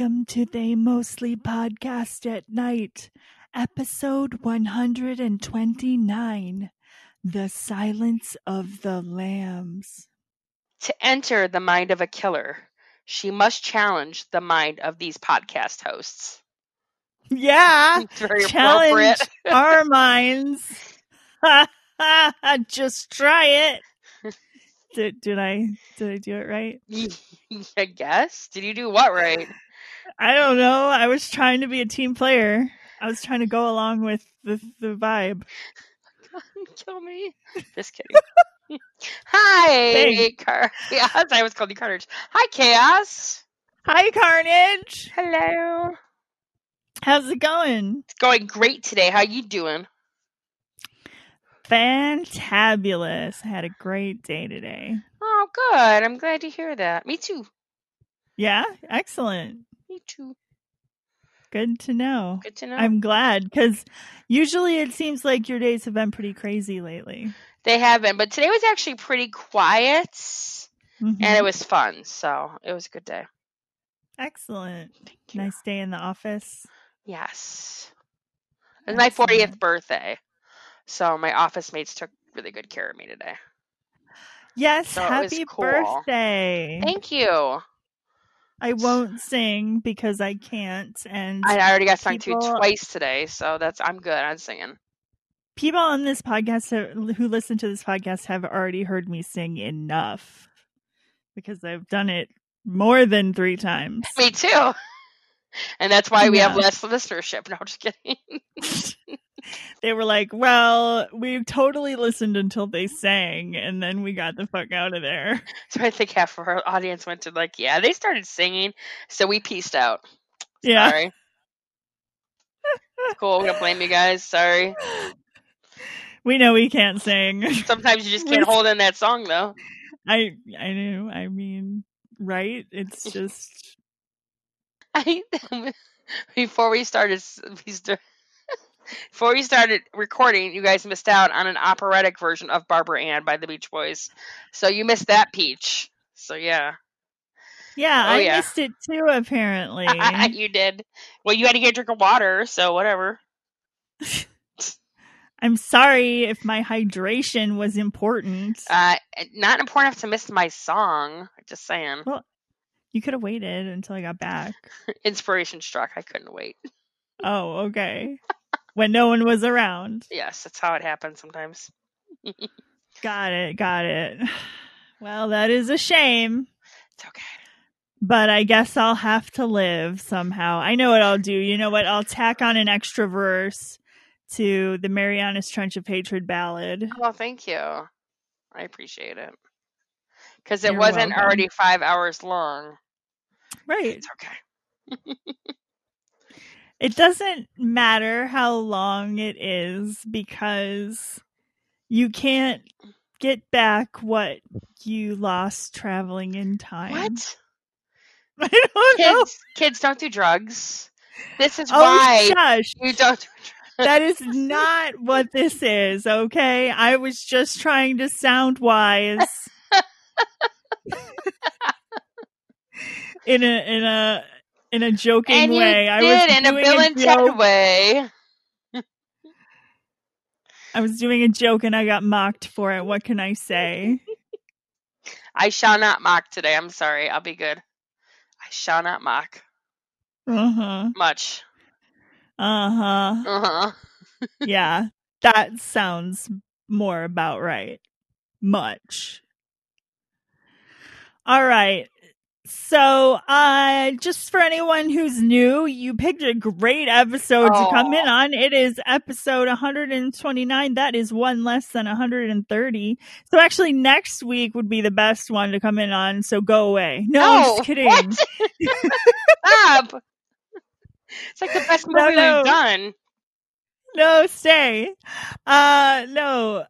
Welcome to They Mostly Podcast at Night, episode 129 The Silence of the Lambs. To enter the mind of a killer, she must challenge the mind of these podcast hosts. Yeah, challenge our minds. Just try it. Did, did I did I do it right? I guess. Did you do what right? I don't know. I was trying to be a team player. I was trying to go along with the the vibe. Kill me. Just kidding. Hi. Car- Chaos. I was called you Carnage. Hi, Chaos. Hi, Carnage. Hello. How's it going? It's going great today. How you doing? Fantabulous. I had a great day today. Oh, good. I'm glad to hear that. Me too. Yeah, excellent. Me too. Good to know. Good to know. I'm glad because usually it seems like your days have been pretty crazy lately. They haven't, but today was actually pretty quiet, Mhm. and it was fun. So it was a good day. Excellent. Thank you. Nice day in the office. Yes. It was my 40th birthday. So my office mates took really good care of me today. Yes, So happy cool. birthday. Thank you. I won't sing because I can't and I already got sung People- to twice today, so that's I'm good on singing. people on this podcast have- who listen to this podcast have already heard me sing enough because I've done it more than three times. Me too. And that's why we have less listenership. No, just kidding. they were like, "Well, we totally listened until they sang, and then we got the fuck out of there." So I think half of our audience went to like, yeah, they started singing, so we pieced out. Yeah, Sorry. cool. We don't blame you guys. Sorry. we know we can't sing. Sometimes you just can't hold in that song though. I I know. I mean, right? It's just I before we started we st- before we started recording, you guys missed out on an operatic version of Barbara Ann by the Beach Boys. So you missed that peach. So yeah, yeah. Oh, I yeah. missed it too. Apparently, you did. Well, you had to get a drink of water, so whatever. I'm sorry if my hydration was important. Uh, not important enough to miss my song. Just saying. You could have waited until I got back. Inspiration struck. I couldn't wait. Oh, okay. when no one was around. Yes, that's how it happens sometimes. Got it. Got it. Well, that is a shame. It's okay. but I guess I'll have to live somehow. I know what I'll do. You know what? I'll tack on an extra verse to the Marianas Trench of Hatred ballad. Well, thank you. I appreciate it. Because it You're wasn't welcome. already five hours long. Right. It's okay. It doesn't matter how long it is because you can't get back what you lost traveling in time. What? I don't know. Kids, kids don't do drugs. This is Oh, why you don't. do drugs. that is not what this is, okay? I was just trying to sound wise. In a in a in a joking and way. I did was in a Bill and. Ted way. I was doing a joke and I got mocked for it. What can I say? I shall not mock today. I'm sorry. I'll be good. I shall not mock Uh-huh. much. Uh-huh. Uh huh. Yeah. That sounds more about right. Much. All right. So, uh, just for anyone who's new, you picked a great episode to come in on. It is episode 129. That is one less than 130. So, actually, next week would be the best one to come in on. So, go away. No, I'm just kidding. Stop. It's like the best No, movie no. we've done. No, stay. Uh, no.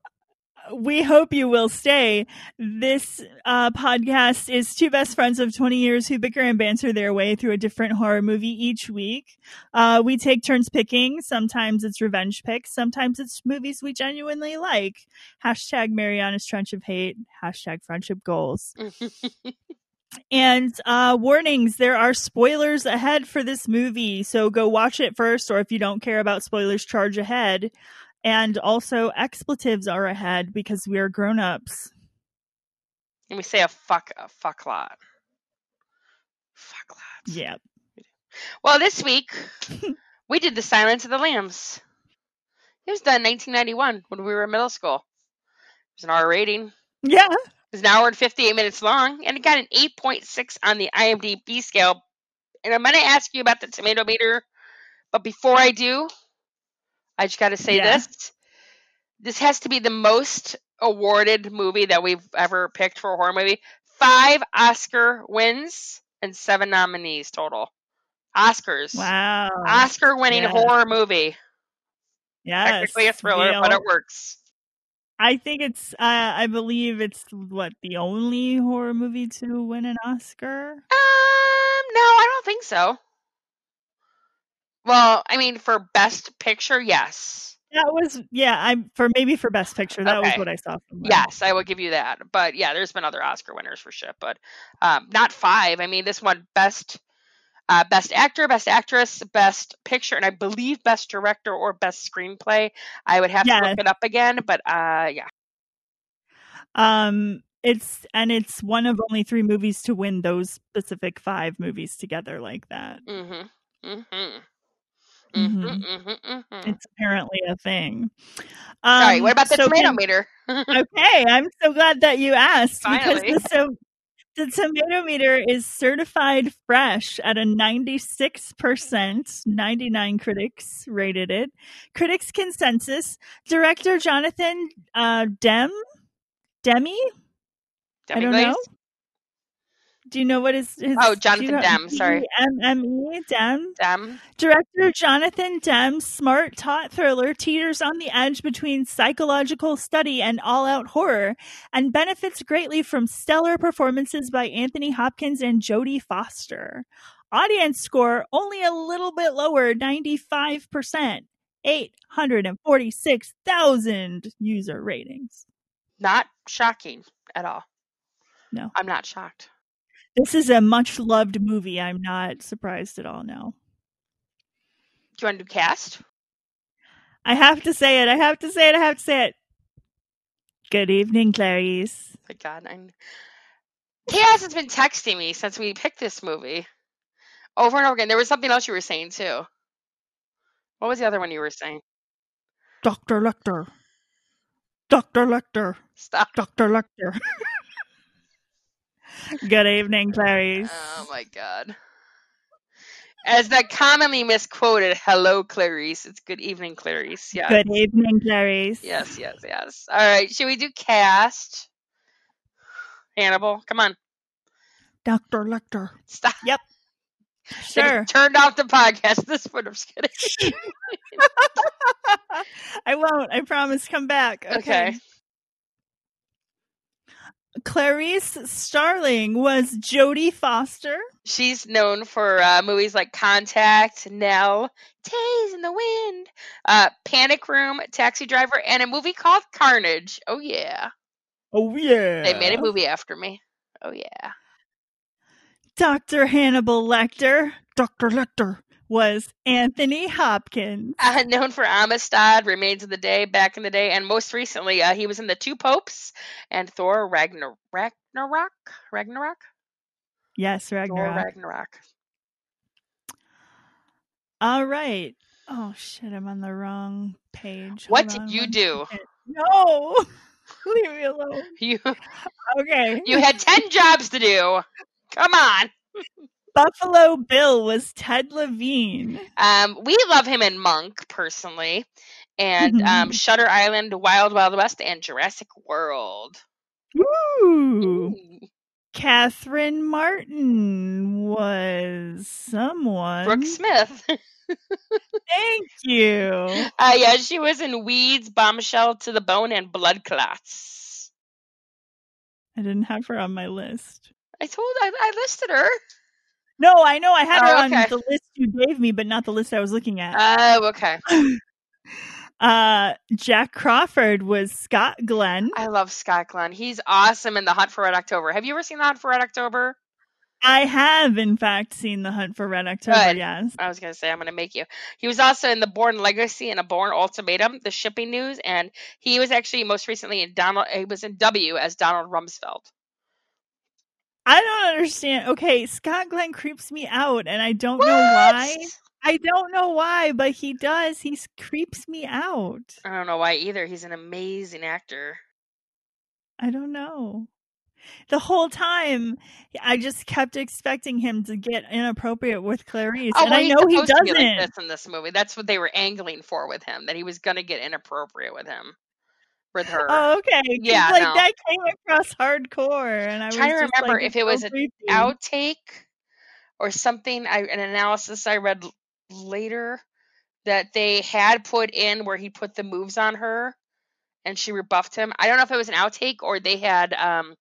We hope you will stay. This uh, podcast is two best friends of 20 years who bicker and banter their way through a different horror movie each week. Uh, we take turns picking. Sometimes it's revenge picks. Sometimes it's movies we genuinely like. Hashtag Mariana's Trench of Hate. Hashtag Friendship Goals. And uh, warnings there are spoilers ahead for this movie. So go watch it first, or if you don't care about spoilers, charge ahead. And also, expletives are ahead because we are grown ups. And we say a fuck a fuck lot. Fuck lots. Yeah. Well, this week we did the Silence of the Lambs. It was done in 1991 when we were in middle school. It was an R rating. Yeah. It was an hour and 58 minutes long, and it got an 8.6 on the IMDb scale. And I'm going to ask you about the tomato meter, but before I do, I just got to say Yeah. this. This has to be the most awarded movie that we've ever picked for a horror movie. Five Oscar wins and seven nominees total. Oscars. Wow. Oscar winning Yeah. horror movie. yes. Technically a thriller, You know, but it works. I think it's, uh, I believe it's what, the only horror movie to win an Oscar? Um, no, I don't think so. Well, I mean, for best picture, yes. That was, yeah, I'm for maybe for Best Picture. That was what I saw from. Yes, I will give you that. But yeah, there's been other Oscar winners for shit, but um, not five. I mean, this one best uh, best actor, best actress, best picture, and I believe best director or best screenplay. I would have to look it up again, but uh, yeah, Um, it's and it's one of only three movies to win those specific five movies together like that. mm-hmm, mm-hmm, Mhm. Mm-hmm, mm-hmm, mm-hmm. It's apparently a thing. Sorry, Um, what about the so tomato can- meter? okay, I'm so glad that you asked Finally. because the, so, the tomato meter is certified fresh at a 96%. 99 critics rated it. Critics consensus. Director Jonathan uh, Dem Demi. I don't know. Do you know what his, his Oh, Jonathan you know- Demme, sorry. D-E-M-M-E, Dem. Dem. Director Jonathan Demme's smart, taut thriller teeters on the edge between psychological study and all out horror and benefits greatly from stellar performances by Anthony Hopkins and Jodie Foster. Audience score only a little bit lower, 95%. 846,000 user ratings. Not shocking at all. No. I'm not shocked. This is a much loved movie. I'm not surprised at all now. Do you want to do cast? I have to say it. I have to say it. I have to say it. Good evening, Clarice. Oh my God, I'm... Chaos has been texting me since we picked this movie over and over again. There was something else you were saying too. What was the other one you were saying? Dr. Lecter. Dr. Lecter. Stop. Dr. Lecter. Good evening, Clarice. Oh my God. As the commonly misquoted, "Hello, Clarice." It's good evening, Clarice. Yeah. Good evening, Clarice. Yes, yes, yes. All right. Should we do cast? Hannibal, come on. Dr. Lecter. Stop. Yep. Sure. Turned off the podcast. This one, I'm just kidding. I won't. I promise. Come back. Okay. Okay. Clarice Starling was Jodie Foster. She's known for uh, movies like Contact, Nell, Days in the Wind, uh, Panic Room, Taxi Driver, and a movie called Carnage. Oh yeah, Oh yeah. they made a movie after me. Oh yeah. Dr. Hannibal Lecter. Dr. Lecter was Anthony Hopkins. Uh, known for Amistad, Remains of the Day back in the day, and most recently uh, he was in The Two Popes and Thor Ragnar- Ragnarok. Ragnarok. Yes, Thor Ragnarok. Ragnarok. All right. Oh shit, I'm on the wrong page. What Hold did on you do? second. No. Leave me alone. You Okay. you had ten jobs to do. Come on. Buffalo Bill was Ted Levine. Um, we love him in Monk personally, and um, Shutter Island, Wild Wild West, and Jurassic World. Ooh. Ooh. Catherine Martin was someone. Brooke Smith. Thank you. uh, yeah, she was in Weeds, Bombshell to the Bone, and Blood Clots. I didn't have her on my list. I told I, I listed her. No, I know I had her Oh, on the list you gave me, but not the list I was looking at. Oh, okay. Uh, Jack Crawford was Scott Glenn. I love Scott Glenn. He's awesome in The Hunt for Red October. Have you ever seen The Hunt for Red October? I have, in fact, seen The Hunt for Red October. Good. Yes. I was gonna say I'm gonna make you. He was also in the Bourne Legacy and a Bourne Ultimatum, the shipping news, and he was actually most recently in Donald. He was in W as Donald Rumsfeld. I don't understand. Okay, Scott Glenn creeps me out, and I don't What? know why. I don't know why, but he does. He creeps me out. I don't know why either. He's an amazing actor. I don't know. The whole time, I just kept expecting him to get inappropriate with Clarice, Oh, and well, I know he supposed to doesn't. like this in this movie. That's what they were angling for with him. That he was gonna get inappropriate with him, with her. Oh, okay. Yeah, like no. that came across hardcore, and I was Trying to remember like, if it was so an outtake or something. I an analysis I read later that they had put in where he put the moves on her, and she rebuffed him. I don't know if it was an outtake or they had um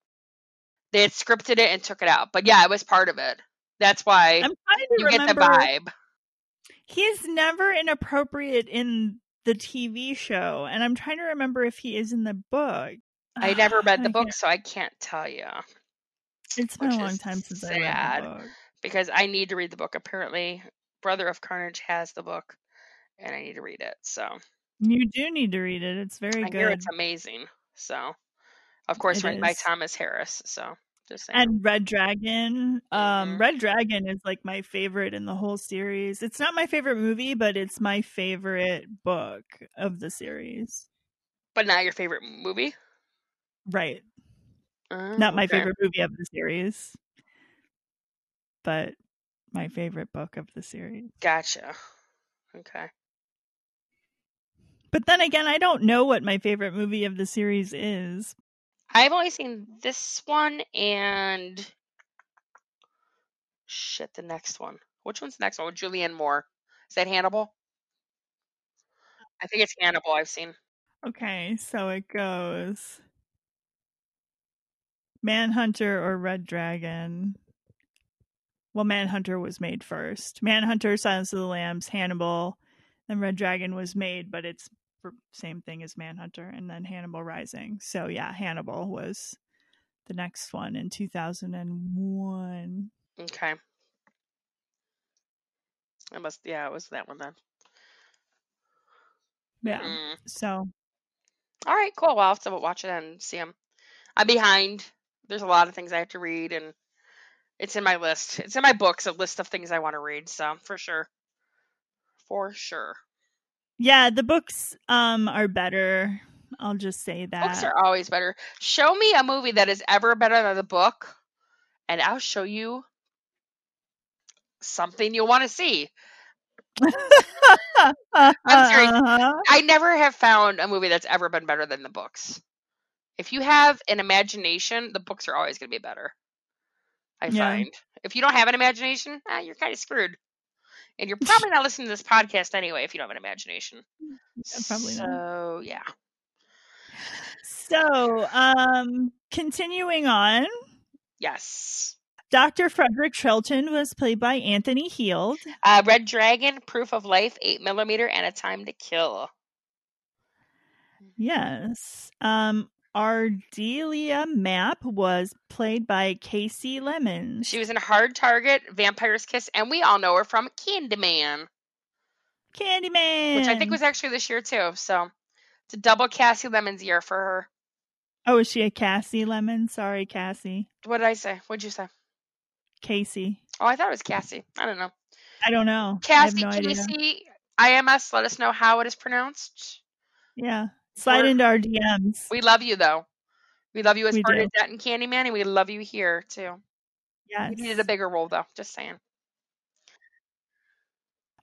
they had scripted it and took it out. But yeah, it was part of it. That's why I'm trying to you get the remember. vibe. He's never inappropriate in the TV show, and I'm trying to remember if he is in the book. I never read the I book, can't- so I can't tell you It's been a long time since I read the book. because I need to read the book. Apparently, Brother of Carnage has the book, and I need to read it. So You do need to read it. It's very I good. hear it's amazing. So, of course, It written by. Thomas Harris. So, just saying. and Red Dragon. Um, Mhm. Red Dragon is like my favorite in the whole series. It's not my favorite movie, but it's my favorite book of the series. but not your favorite movie? Right. Oh, Not my okay. favorite movie of the series, but my favorite book of the series. Gotcha. Okay. But then again, I don't know what my favorite movie of the series is. I've only seen this one and shit, the next one. Which one's the next one? Julianne Moore. Is that Hannibal? I think it's Hannibal. I've seen. Okay, so it goes Manhunter or Red Dragon. Well, Manhunter was made first. Manhunter, Silence of the Lambs, Hannibal, and Red Dragon was made, but it's same thing as Manhunter, and then Hannibal Rising. So yeah, Hannibal was the next one in two thousand and one. Okay. I must. Yeah, it was that one then. Yeah. Mm. So All right, cool. Well, I'll have to watch it and see them. I'm behind. There's a lot of things I have to read, and it's in my list. It's in my books, a list of things I want to read. So for sure, for sure, yeah, the books um are better. I'll just say that. books are always better. Show me a movie that is ever better than the book, and I'll show you something you'll want to see. I'm serious. Uh-huh. I never have found a movie that's ever been better than the books. If you have an imagination, the books are always going to be better. I Yeah. find. If you don't have an imagination, eh, you're kind of screwed. And you're probably not listening to this podcast anyway if you don't have an imagination. Yeah, probably not. so, yeah. So, um, continuing on, Yes. Dr. Frederick Chilton was played by Anthony Heald. Uh, Red Dragon, Proof of Life, 8 millimeter, and A Time to Kill. Yes. Um, Ardelia Mapp was played by Casey Lemon. She was in Hard Target, Vampire's Kiss, and we all know her from Candyman, Candyman. which I think was actually this year too. So it's a double Cassie Lemons year for her. Oh, is she a Cassie Lemon? Sorry, Cassie. What did I say? What'd you say? Casey. Oh, I thought it was Cassie. I don't know. I don't know. I Cassie, no idea. Casey, IMS, let us know how it is pronounced. Yeah. Slide We're- into our DMs. We love you, though. We love you as We do. Bernadette and Candyman, and we love you here, too. yes. You needed a bigger role, though. Just saying.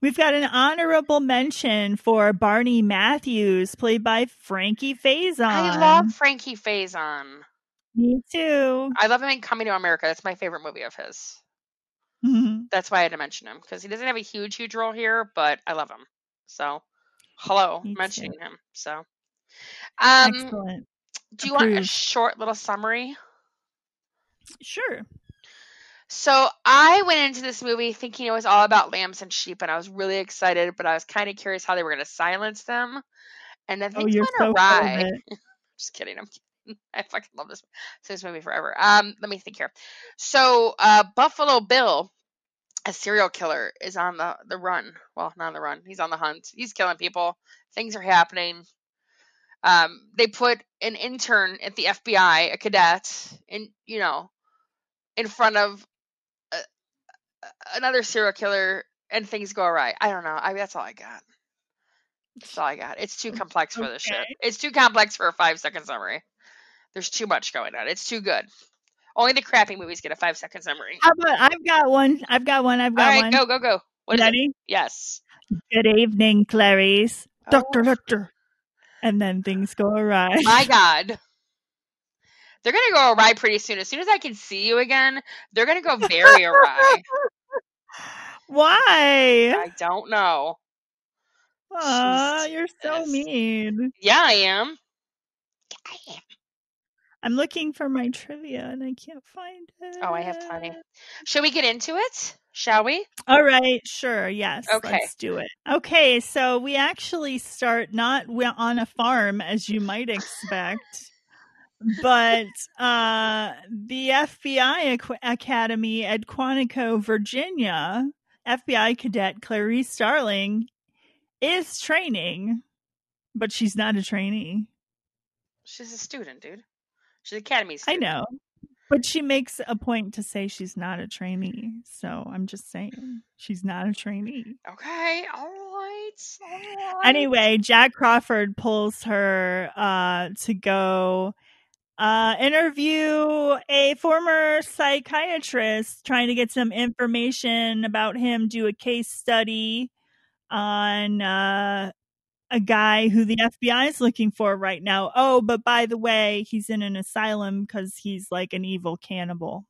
We've got an honorable mention for Barney Matthews, played by Frankie Faison. I love Frankie Faison. Me too. I love him in Coming to America. That's my favorite movie of his. Mm-hmm. That's why I had to mention him, because he doesn't have a huge, huge role here, but I love him. So, hello, Me too. mentioning him. So, um, Excellent. do you want a short little summary? Sure. So I went into this movie thinking it was all about lambs and sheep, and I was really excited, but I was kind of curious how they were going to silence them. And then Oh, things you're went so awry. Just kidding. I'm kidding. I fucking love this this movie forever. Um, let me think here. So, uh, Buffalo Bill, a serial killer, is on the the run. Well, not on the run. He's on the hunt. He's killing people. Things are happening. Um, they put an intern at the FBI, a cadet, in you know, in front of a, another serial killer, and things go awry. I don't know. I that's all I got. That's all I got. It's too complex for this shit. It's too complex for a five second summary. There's too much going on. It's too good. Only the crappy movies get a five second summary. How about I've got one. I've got one. I've All got right, one. go, go, go. What? Ready? Yes. Good evening, Clarice. Doctor, Oh, doctor. And then things go awry. my God. They're going to go awry pretty soon. As soon as I can see you again, they're going to go very awry. Why? I don't know. Aw, you're so mean. Yeah, I am. I am. I'm looking for my trivia and I can't find it. Oh, I have plenty. Shall we get into it? Shall we? All right, sure. Yes. Okay. Let's do it. Okay, so we actually start not on a farm as you might expect, but uh, the FBI Ac- Academy at Quantico, Virginia. FBI cadet Clarice Starling is training, but she's not a trainee. She's a student, dude. She's an academy I know. But she makes a point to say she's not a trainee. So I'm just saying she's not a trainee. Okay, all right. all right. Anyway, Jack Crawford pulls her uh, to go uh, interview a former psychiatrist trying to get some information about him, do a case study on uh, a guy who the FBI is looking for right now. Oh, but by the way, he's in an asylum because he's like an evil cannibal.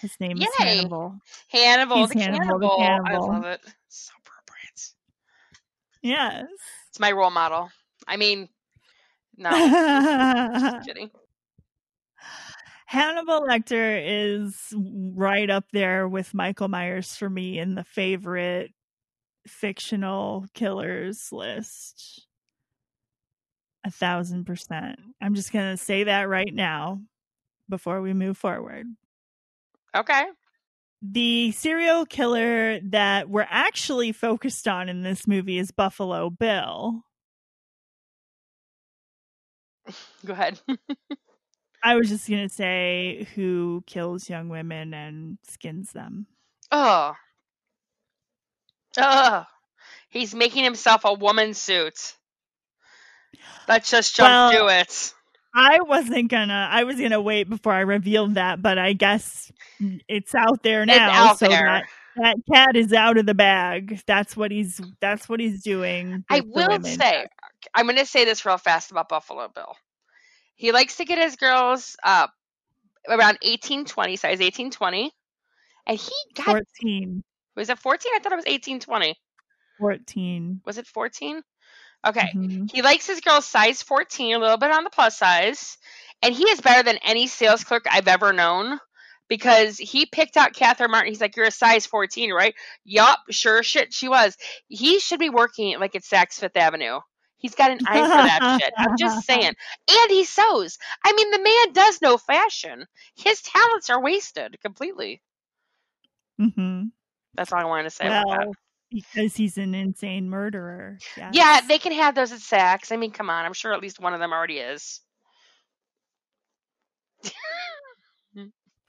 His name is Hannibal. Hannibal, the Hannibal, the cannibal. I love it. So appropriate. Yes. It's my role model. I mean, no, just kidding. Hannibal Lecter is right up there with Michael Myers for me in the favorite fictional killers list. A thousand percent. I'm just going to say that right now before we move forward. Okay. The serial killer that we're actually focused on in this movie is Buffalo Bill. Go ahead. I was just going to say who kills young women and skins them. oh. Oh. He's making himself a woman suit. Let's just jump Well, to it. I wasn't gonna. I was gonna wait before I revealed that, but I guess it's out there now. out so there. that that cat is out of the bag. That's what he's. That's what he's doing. I will say, I'm going to say this real fast about Buffalo Bill. He likes to get his girls up around 18, 20, size 18, 20. And he got, fourteen. Was it 14? I thought it was 18, 20. Fourteen. Was it 14? Okay. Mhm. He likes his girls size 14, a little bit on the plus size. And he is better than any sales clerk I've ever known because he picked out Catherine Martin. He's like, You're a size 14, right? Yup, sure shit, she was. He should be working like at Saks Fifth Avenue. He's got an eye for that shit. I'm just saying. And he sews. I mean, the man does know fashion. His talents are wasted completely. Mhm. That's all I wanted to say about that. Well, because he's an insane murderer. Yes. Yeah, they can have those at Saks. I mean, come on. I'm sure at least one of them already is.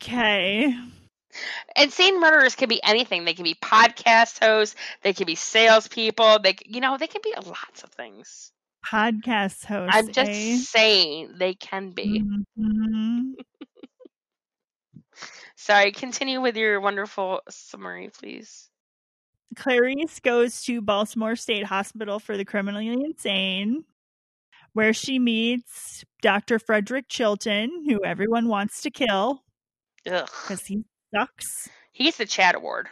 Okay. Insane murderers can be anything. They can be podcast hosts. They can be salespeople. They, you know, they can be lots of things. Podcast hosts. I'm just eh? saying they can be. Mhm. Sorry. Continue with your wonderful summary, please. Clarice goes to Baltimore State Hospital for the criminally insane, where she meets Dr. Frederick Chilton, who everyone wants to kill because he sucks. He gets the Chad award.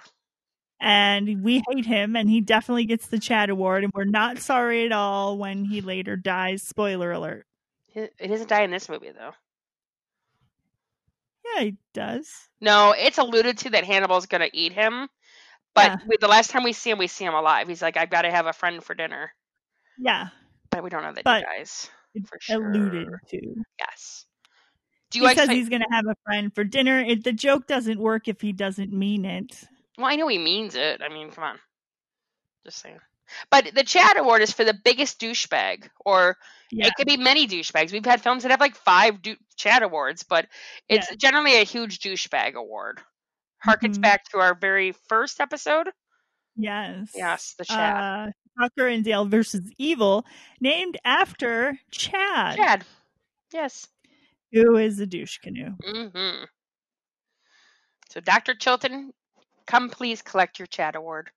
And we hate him, and he definitely gets the Chad Award. And we're not sorry at all when he later dies. Spoiler alert. He doesn't die in this movie though. Yeah, he does. No, it's alluded to that Hannibal's gonna eat him. But Yeah. we, the last time we see him, we see him alive. He's like, I've got to have a friend for dinner. Yeah. But we don't know that But- he dies. for sure. alluded to. Yes. Do you expect? he's going to have a friend for dinner. It, the joke doesn't work if he doesn't mean it. Well, I know he means it. I mean, come on. Just saying. But the Chad Award is for the biggest douchebag, or Yeah. it could be many douchebags. We've had films that have like five dou- Chad Awards, but it's generally a huge douchebag award. Harkens Mhm. back to our very first episode. Yes. Yes, the Chad. Uh, Tucker and Dale versus Evil, named after Chad, Chad. Yes. who is a douche canoe. hmm So, Dr. Chilton, come please collect your Chad Award.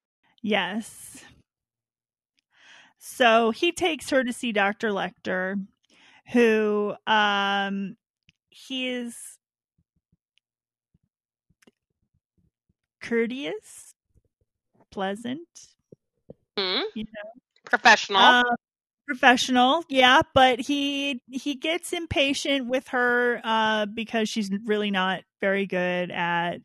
Yes. So he takes her to see Dr. Lecter, who um he is courteous, pleasant, Hmm? you Professional. uh, professional, yeah, but he he gets impatient with her uh because she's really not very good at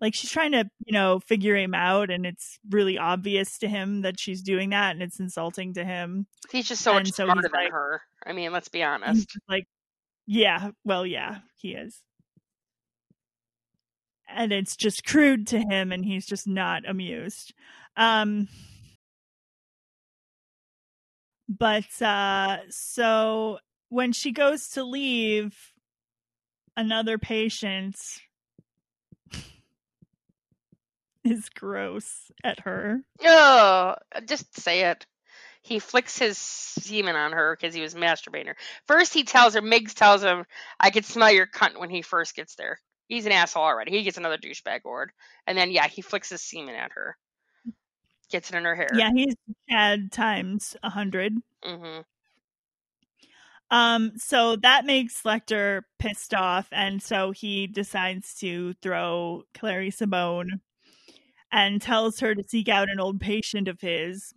like she's trying to, you know, figure him out and it's really obvious to him that she's doing that and it's insulting to him. he's just so much and so smarter than like- her. I mean, let's be honest. like yeah, well yeah, he is. And it's just crude to him and he's just not amused. Um but uh so when she goes to leave another patient is gross at her. Oh, just say it. He flicks his semen on her because he was masturbating her. First, he tells her, Miggs tells him, I could smell your cunt when he first gets there. He's an asshole already. He gets another douchebag award. And then, yeah, he flicks his semen at her. Gets it in her hair. Yeah, he's had times a hundred. hmm Um, so that makes Lecter pissed off, and so he decides to throw Clarice a bone and tells her to seek out an old patient of his,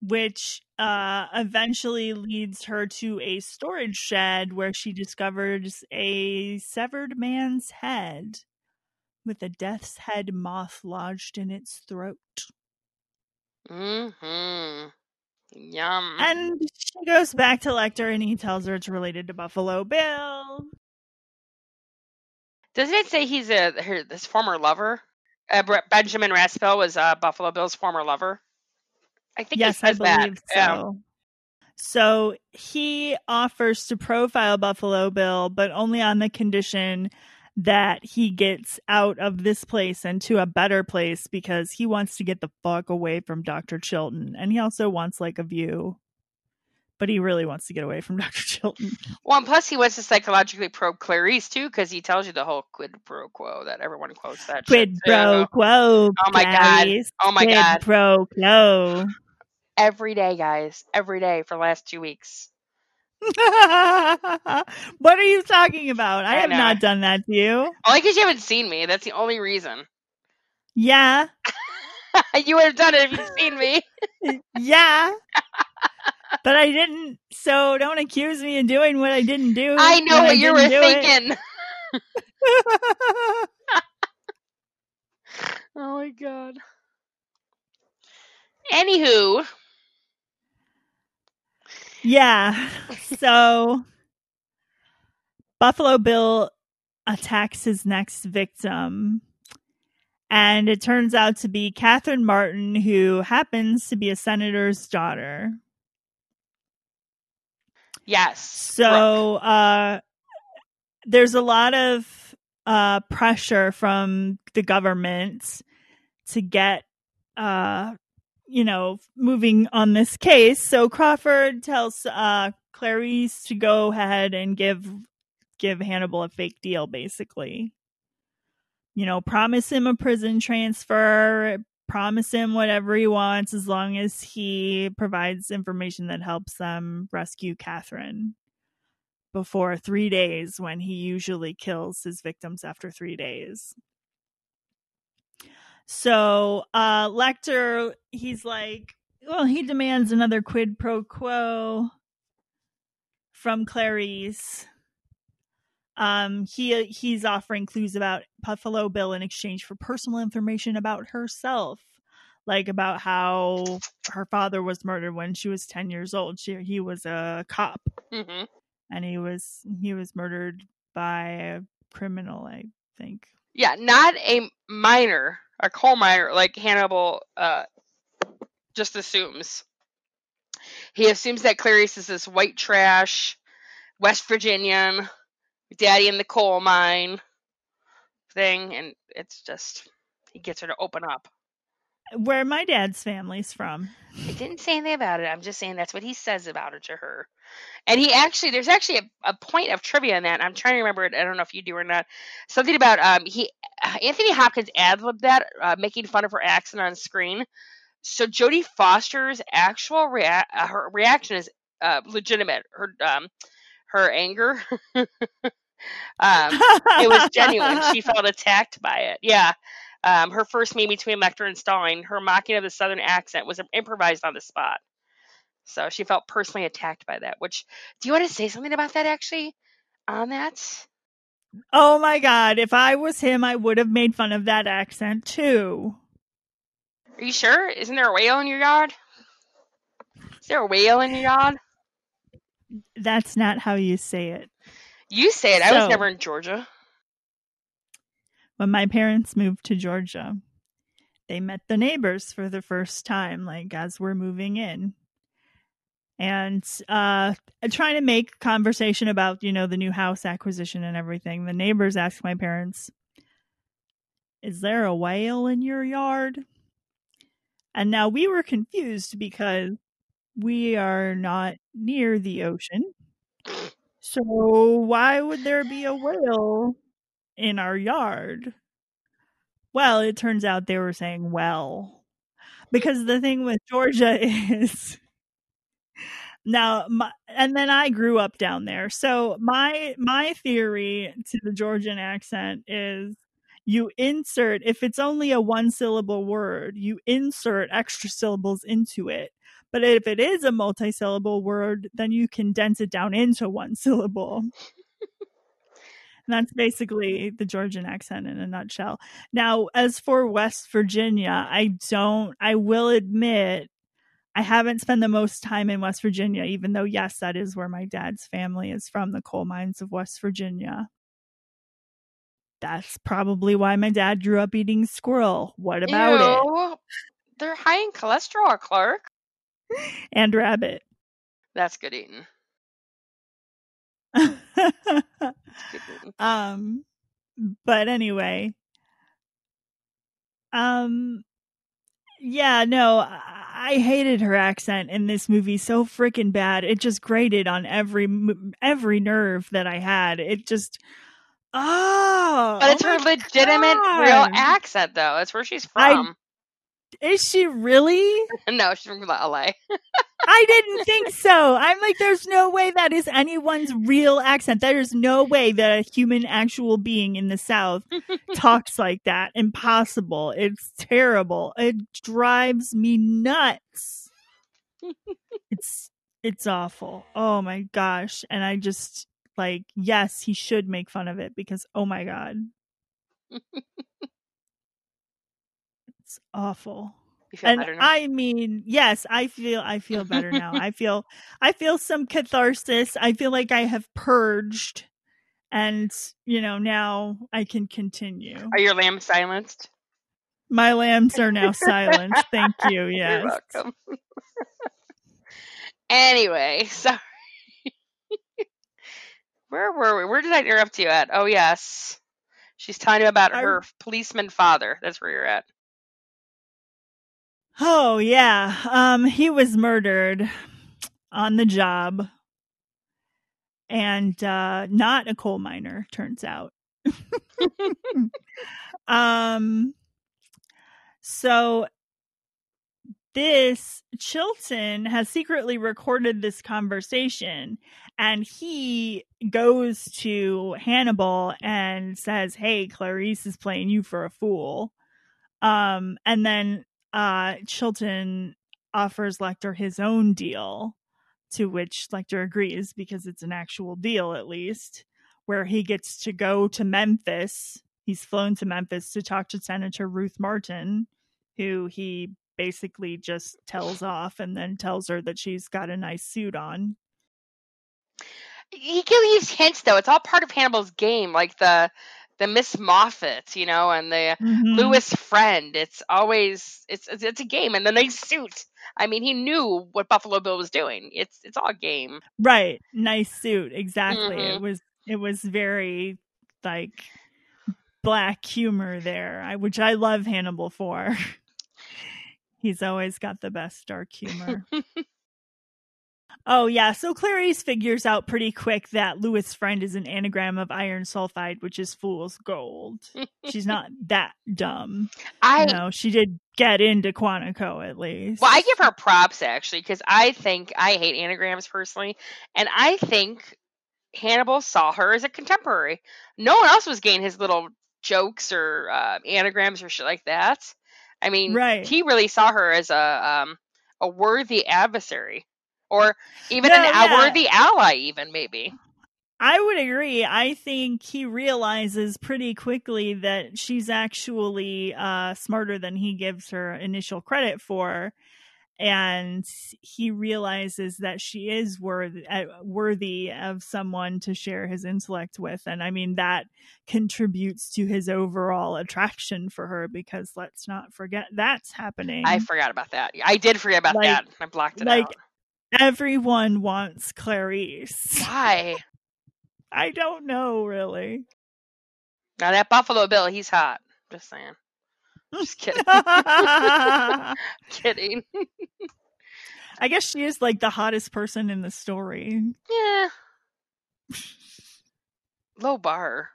which uh, eventually leads her to a storage shed where she discovers a severed man's head with a death's head moth lodged in its throat. hmm Yum. And she goes back to Lecter and he tells her it's related to Buffalo Bill. Doesn't it say he's a her, his former lover? Uh, Benjamin Raspail was uh, Buffalo Bill's former lover. I think yes, I says that. believe so. Yeah. So he offers to profile Buffalo Bill, but only on the condition that he gets out of this place and to a better place because he wants to get the fuck away from Dr. Chilton. And he also wants like a view. But he really wants to get away from Dr. Chilton. Well, and plus he wants to psychologically probe Clarice too, because he tells you the whole quid pro quo that everyone quotes that. Quid shit, pro quo. Oh my God. Oh my god. Quid God. pro quo. Every day, guys. Every day for the last two weeks. what are you talking about? I, I have know. not done that to you. Only because you haven't seen me. That's the only reason. Yeah. you would have done it if you'd seen me. Yeah. But I didn't. So don't accuse me of doing what I didn't do. I know what you were didn't do it. thinking. Oh my god. Anywho, yeah. So Buffalo Bill attacks his next victim. And it turns out to be Catherine Martin, who happens to be a senator's daughter. Yes. So uh, there's a lot of uh, pressure from the government to get, uh, you know, moving on this case. So Crawford tells uh, Clarice to go ahead and give give Hannibal a fake deal, basically. You know, promise him a prison transfer, promise him whatever he wants as long as he provides information that helps them rescue Catherine before three days when he usually kills his victims after three days. So uh Lecter, he's like, well, he demands another quid pro quo from Clarice. Um, he he's offering clues about Buffalo Bill in exchange for personal information about herself, like about how her father was murdered when she was 10 years old. She he was a cop hmm and he was he was murdered by a criminal, I think. Yeah, not a miner, a coal miner like Hannibal uh, just assumes. He assumes that Clarice is this white trash, West Virginian, daddy in the coal mine thing, and it's just he gets her to open up. Where my dad's family's from. I didn't say anything about it. I'm just saying that's what he says about it to her. And he actually, there's actually a, a point of trivia in that. I'm trying to remember it. I don't know if you do or not. Something about um he Anthony Hopkins ad libbed that, uh, making fun of her accent on screen. So Jodie Foster's actual rea- uh, her reaction is uh, legitimate. Her um her anger. um, it was genuine. She felt attacked by it. Yeah. Um, her first meeting between Lecter and Starling, her mocking of the Southern accent was improvised on the spot. So she felt personally attacked by that. Which, do you want to say something about that actually on that? oh my god, if I was him, I would have made fun of that accent too. Are you sure? Isn't there a whale in your yard? Is there a whale in your yard? That's not how you say it. You say it. I was never in Georgia. when my parents moved to Georgia, they met the neighbors for the first time, like as we're moving in. And uh trying to make conversation about, you know, the new house acquisition and everything. The neighbors asked my parents, Is there a whale in your yard? And now we were confused because we are not near the ocean. So why would there be a whale in our yard? Well, it turns out they were saying well. Because the thing with Georgia is now my, and then I grew up down there. So my my theory to the Georgian accent is you insert if it's only a one syllable word, you insert extra syllables into it. But if it is a multi-syllable word, then you condense it down into one syllable. And that's basically the Georgian accent in a nutshell. Now, as for West Virginia, I don't, I will admit, I haven't spent the most time in West Virginia, even though, yes, that is where my dad's family is from, the coal mines of West Virginia. That's probably why my dad grew up eating squirrel. What about Ew. They're high in cholesterol, Clark. And rabbit. That's good eating. Good eating. um but anyway um yeah no I hated her accent in this movie so freaking bad it just grated on every every nerve that I had it just oh But it's oh her legitimate, God. real accent, though. That's where she's from. Is she really no, she's from LA. I didn't think so. I'm like, there's no way that is anyone's real accent. There's no way that a human actual being in the South talks like that. Impossible. It's terrible. It drives me nuts. it's it's awful. Oh my gosh. And I just like, yes, he should make fun of it because oh my god. Awful You feel and better now? I mean, yes, I feel I feel better now. I feel I feel some catharsis. I feel like I have purged and you know, now I can continue. Are your lambs silenced? My lambs are now silenced. Thank you. You're Yes. welcome. anyway, sorry. Where were we? Where did I interrupt you at? Oh, yes. She's telling you about I- her policeman father. That's where you're at. Oh yeah. Um he was murdered on the job. And uh not a coal miner, turns out. um so this Chilton has secretly recorded this conversation and he goes to Hannibal and says, "Hey, Clarice is playing you for a fool." Um and then uh Chilton offers Lecter his own deal to which Lecter agrees because it's an actual deal at least where he gets to go to Memphis. He's flown to Memphis to talk to Senator Ruth Martin, who he basically just tells off and then tells her that she's got a nice suit on. He gives hints though. It's all part of Hannibal's game, like the the Miss Mofet, you know, and the Mhm. Louis friend. It's always it's, it's it's a game, and the nice suit. I mean, he knew what Buffalo Bill was doing. It's it's all game. Right. Nice suit. Exactly. It Mhm. was it was very like black humor there, I, which I love Hannibal for. He's always got the best dark humor. oh yeah, so Clarice figures out pretty quick that Louis friend is an anagram of iron sulfide, which is fool's gold. She's not that dumb. I You know, she did get into Quantico at least. well, I give her props actually because I think I hate anagrams personally, and I think Hannibal saw her as a contemporary. No one else was getting his little jokes or uh, anagrams or shit like that. I mean, Right. he really saw her as a um, a worthy adversary, or even No, an yeah. worthy ally, even maybe. I would agree. I think he realizes pretty quickly that she's actually uh, smarter than he gives her initial credit for. And he realizes that she is worthy, uh, worthy of someone to share his intellect with. And I mean, that contributes to his overall attraction for her because let's not forget that's happening. I forgot about that. I did forget about Like- that. I blocked it like- out. Everyone wants Clarice. Why? I don't know, really. Now that Buffalo Bill, he's hot. Just saying. Just kidding. Kidding. I guess she is like the hottest person in the story. Yeah. Low bar.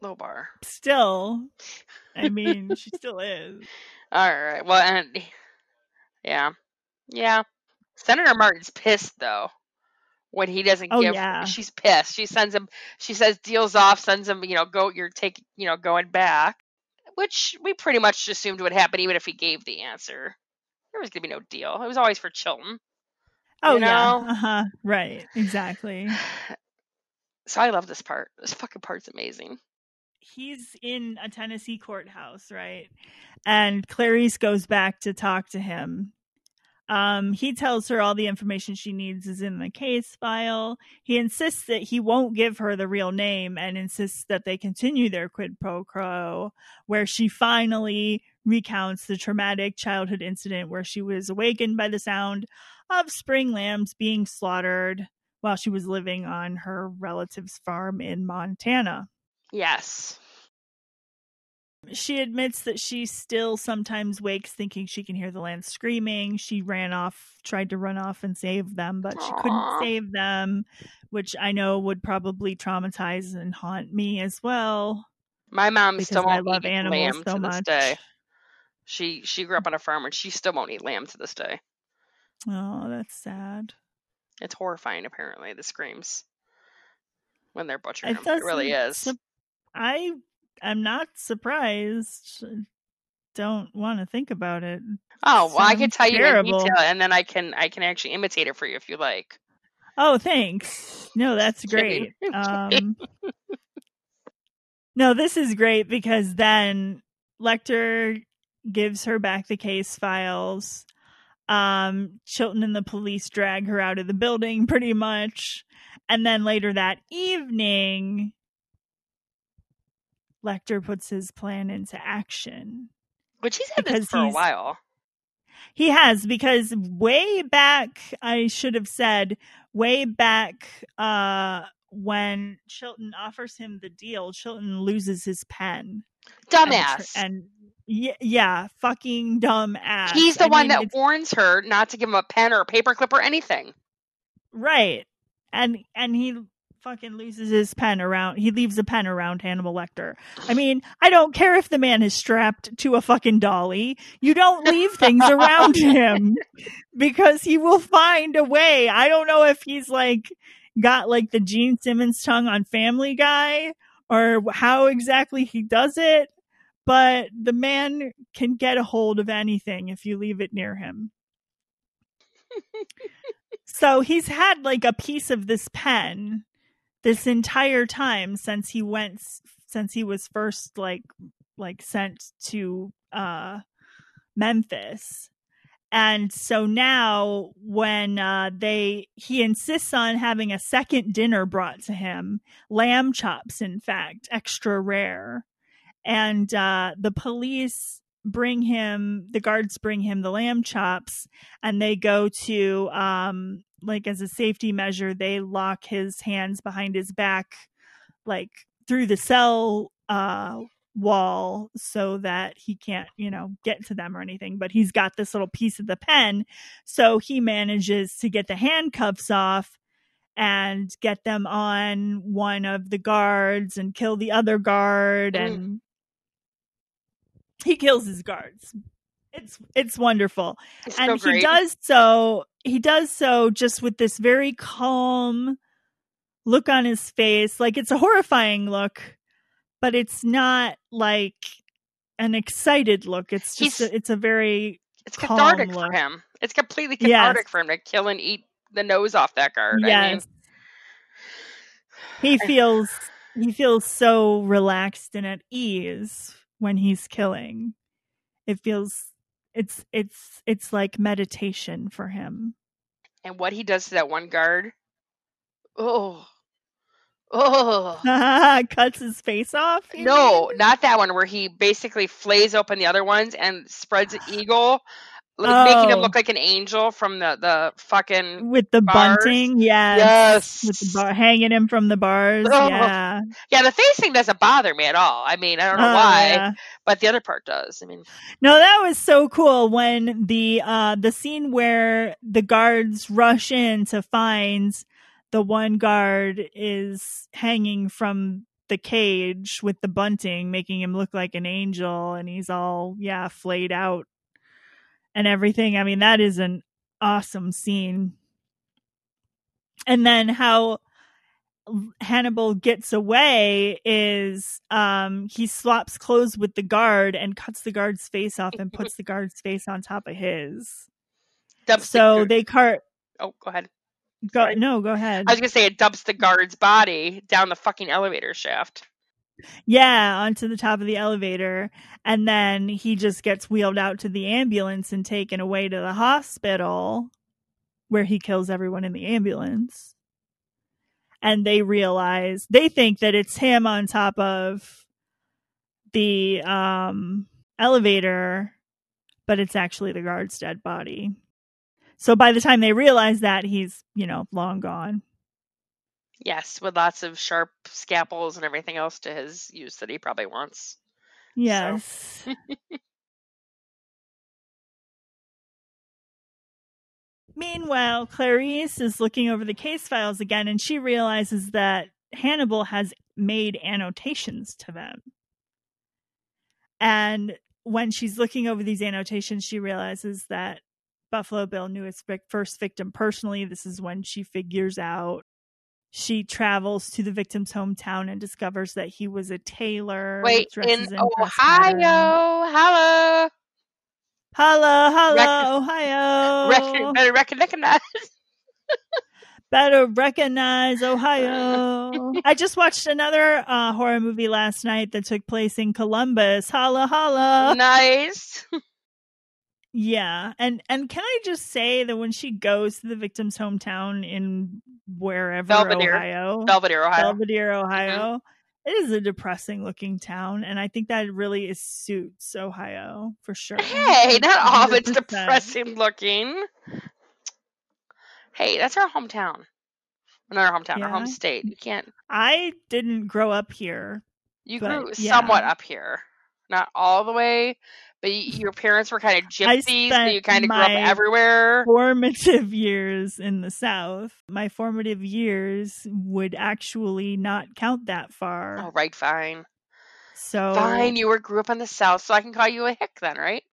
Low bar. Still, I mean, she still is. All right. Well, and yeah, yeah. Senator Martin's pissed though when he doesn't Oh, give. yeah. She's pissed. She sends him. She says deals off. Sends him. You know, go. You're taking. You know, going back. Which we pretty much assumed would happen, even if he gave the answer. There was gonna be no deal. It was always for Chilton. Oh You know? yeah, uh-huh. right, exactly. So I love this part. This fucking part's amazing. He's in a Tennessee courthouse, right? And Clarice goes back to talk to him. Um, he tells her all the information she needs is in the case file. He insists that he won't give her the real name and insists that they continue their quid pro quo, where she finally recounts the traumatic childhood incident where she was awakened by the sound of spring lambs being slaughtered while she was living on her relative's farm in Montana. Yes. She admits that she still sometimes wakes thinking she can hear the land screaming. She ran off, tried to run off and save them, but she couldn't save them, which I know would probably traumatize and haunt me as well. My mom still I won't love eat animals lamb so to this much. day. She she grew up on a farm and she still won't eat lamb to this day. Oh, that's sad. It's horrifying, apparently, the screams when they're butchering It them. It really is. sup- I am not surprised. Don't want to think about it. oh well, I can tell you in detail, and then I can I can actually imitate it for you if you like. Oh, thanks. No, that's great. Um, no, this is great because then Lecter gives her back the case files. Um, Chilton and the police drag her out of the building pretty much. And then later that evening, Lecter puts his plan into action. Which he's had this for a while. He has because way back I should have said way back uh when Chilton offers him the deal, Chilton loses his pen. Dumbass. And, yeah, yeah, fucking dumbass. he's the I one mean, that warns her not to give him a pen or a paperclip or anything. right. And and he fucking loses his pen around he leaves a pen around Hannibal Lecter. I mean, I don't care if the man is strapped to a fucking dolly. You don't leave things around him because he will find a way. I don't know if he's like got like the Gene Simmons tongue on Family Guy or how exactly he does it, but the man can get a hold of anything if you leave it near him. so he's had like a piece of this pen this entire time since he went since he was first like like sent to uh Memphis. And so now when uh, they he insists on having a second dinner brought to him, lamb chops in fact, extra rare. And uh, the police bring him the guards bring him the lamb chops and they go to um like as a safety measure they lock his hands behind his back like through the cell uh wall so that he can't, you know, get to them or anything. But he's got this little piece of the pen. So he manages to get the handcuffs off and get them on one of the guards and kill the other guard Mm. and he kills his guards. It's it's wonderful. It's and so he does so he does so just with this very calm look on his face. Like it's a horrifying look, but it's not like an excited look. It's just a, it's a very It's cathartic for him. It's completely Yes. cathartic for him to kill and eat the nose off that guard. I mean, yes. he feels he feels so relaxed and at ease when he's killing. It feels it's it's it's like meditation for him. and what he does to that one guard. Oh. Oh. Cuts his face off. No, mean? not that one where he basically flays open the other ones and spreads an eagle, like making him Oh. look like an angel from the the fucking with the bars. bunting, yes, Yes. with the bar hanging him from the bars, Oh. yeah. yeah. The face thing doesn't bother me at all. I mean, I don't know Oh, why, yeah. but the other part does. I mean, No, that was so cool when the uh the scene where the guards rush in to find the one guard is hanging from the cage with the bunting, making him look like an angel, and he's all yeah flayed out and everything. I mean, that is an awesome scene. And then how Hannibal gets away is um he swaps clothes with the guard and cuts the guard's face off and puts the guard's face on top of his. dumps So guard- they cart Oh, go ahead. go Sorry. no, go ahead. I was gonna say it dumps the guard's body down the fucking elevator shaft. Yeah, onto the top of the elevator. And then he just gets wheeled out to the ambulance and taken away to the hospital where he kills everyone in the ambulance. And they realize they think that it's him on top of the um elevator, but it's actually the guard's dead body. So by the time they realize that he's, you know, long gone. Yes, with lots of sharp scalpels and everything else to his use that he probably wants. Yes. Meanwhile, Clarice is looking over the case files again and she realizes that Hannibal has made annotations to them. And when she's looking over these annotations, she realizes that Buffalo Bill knew his first victim personally. This is when she figures out she travels to the victim's hometown and discovers that he was a tailor. Wait, dresses in. Ohio, hello, Hello, hello, Rec- Ohio. Rec- better recognize. Better recognize Ohio. I just watched another uh, horror movie last night that took place in Columbus. Holla, holla. nice. Yeah, and and can I just say that when she goes to the victim's hometown in wherever Belvedere. Ohio, Belvedere, Ohio. Belvedere, mm-hmm. Ohio, it is a depressing looking town, and I think that really is suits Ohio for sure. Hey, not all of it's depressing looking. Hey, that's our hometown. Not our hometown, our home state. You can't. I didn't grow up here. You grew yeah. somewhat up here, not all the way, but your parents were kind of gypsies, so you kind of grew up everywhere. formative years in the South. My formative years would actually not count that far. All right, fine. so Fine, you were grew up in the South, so I can call you a hick then, right?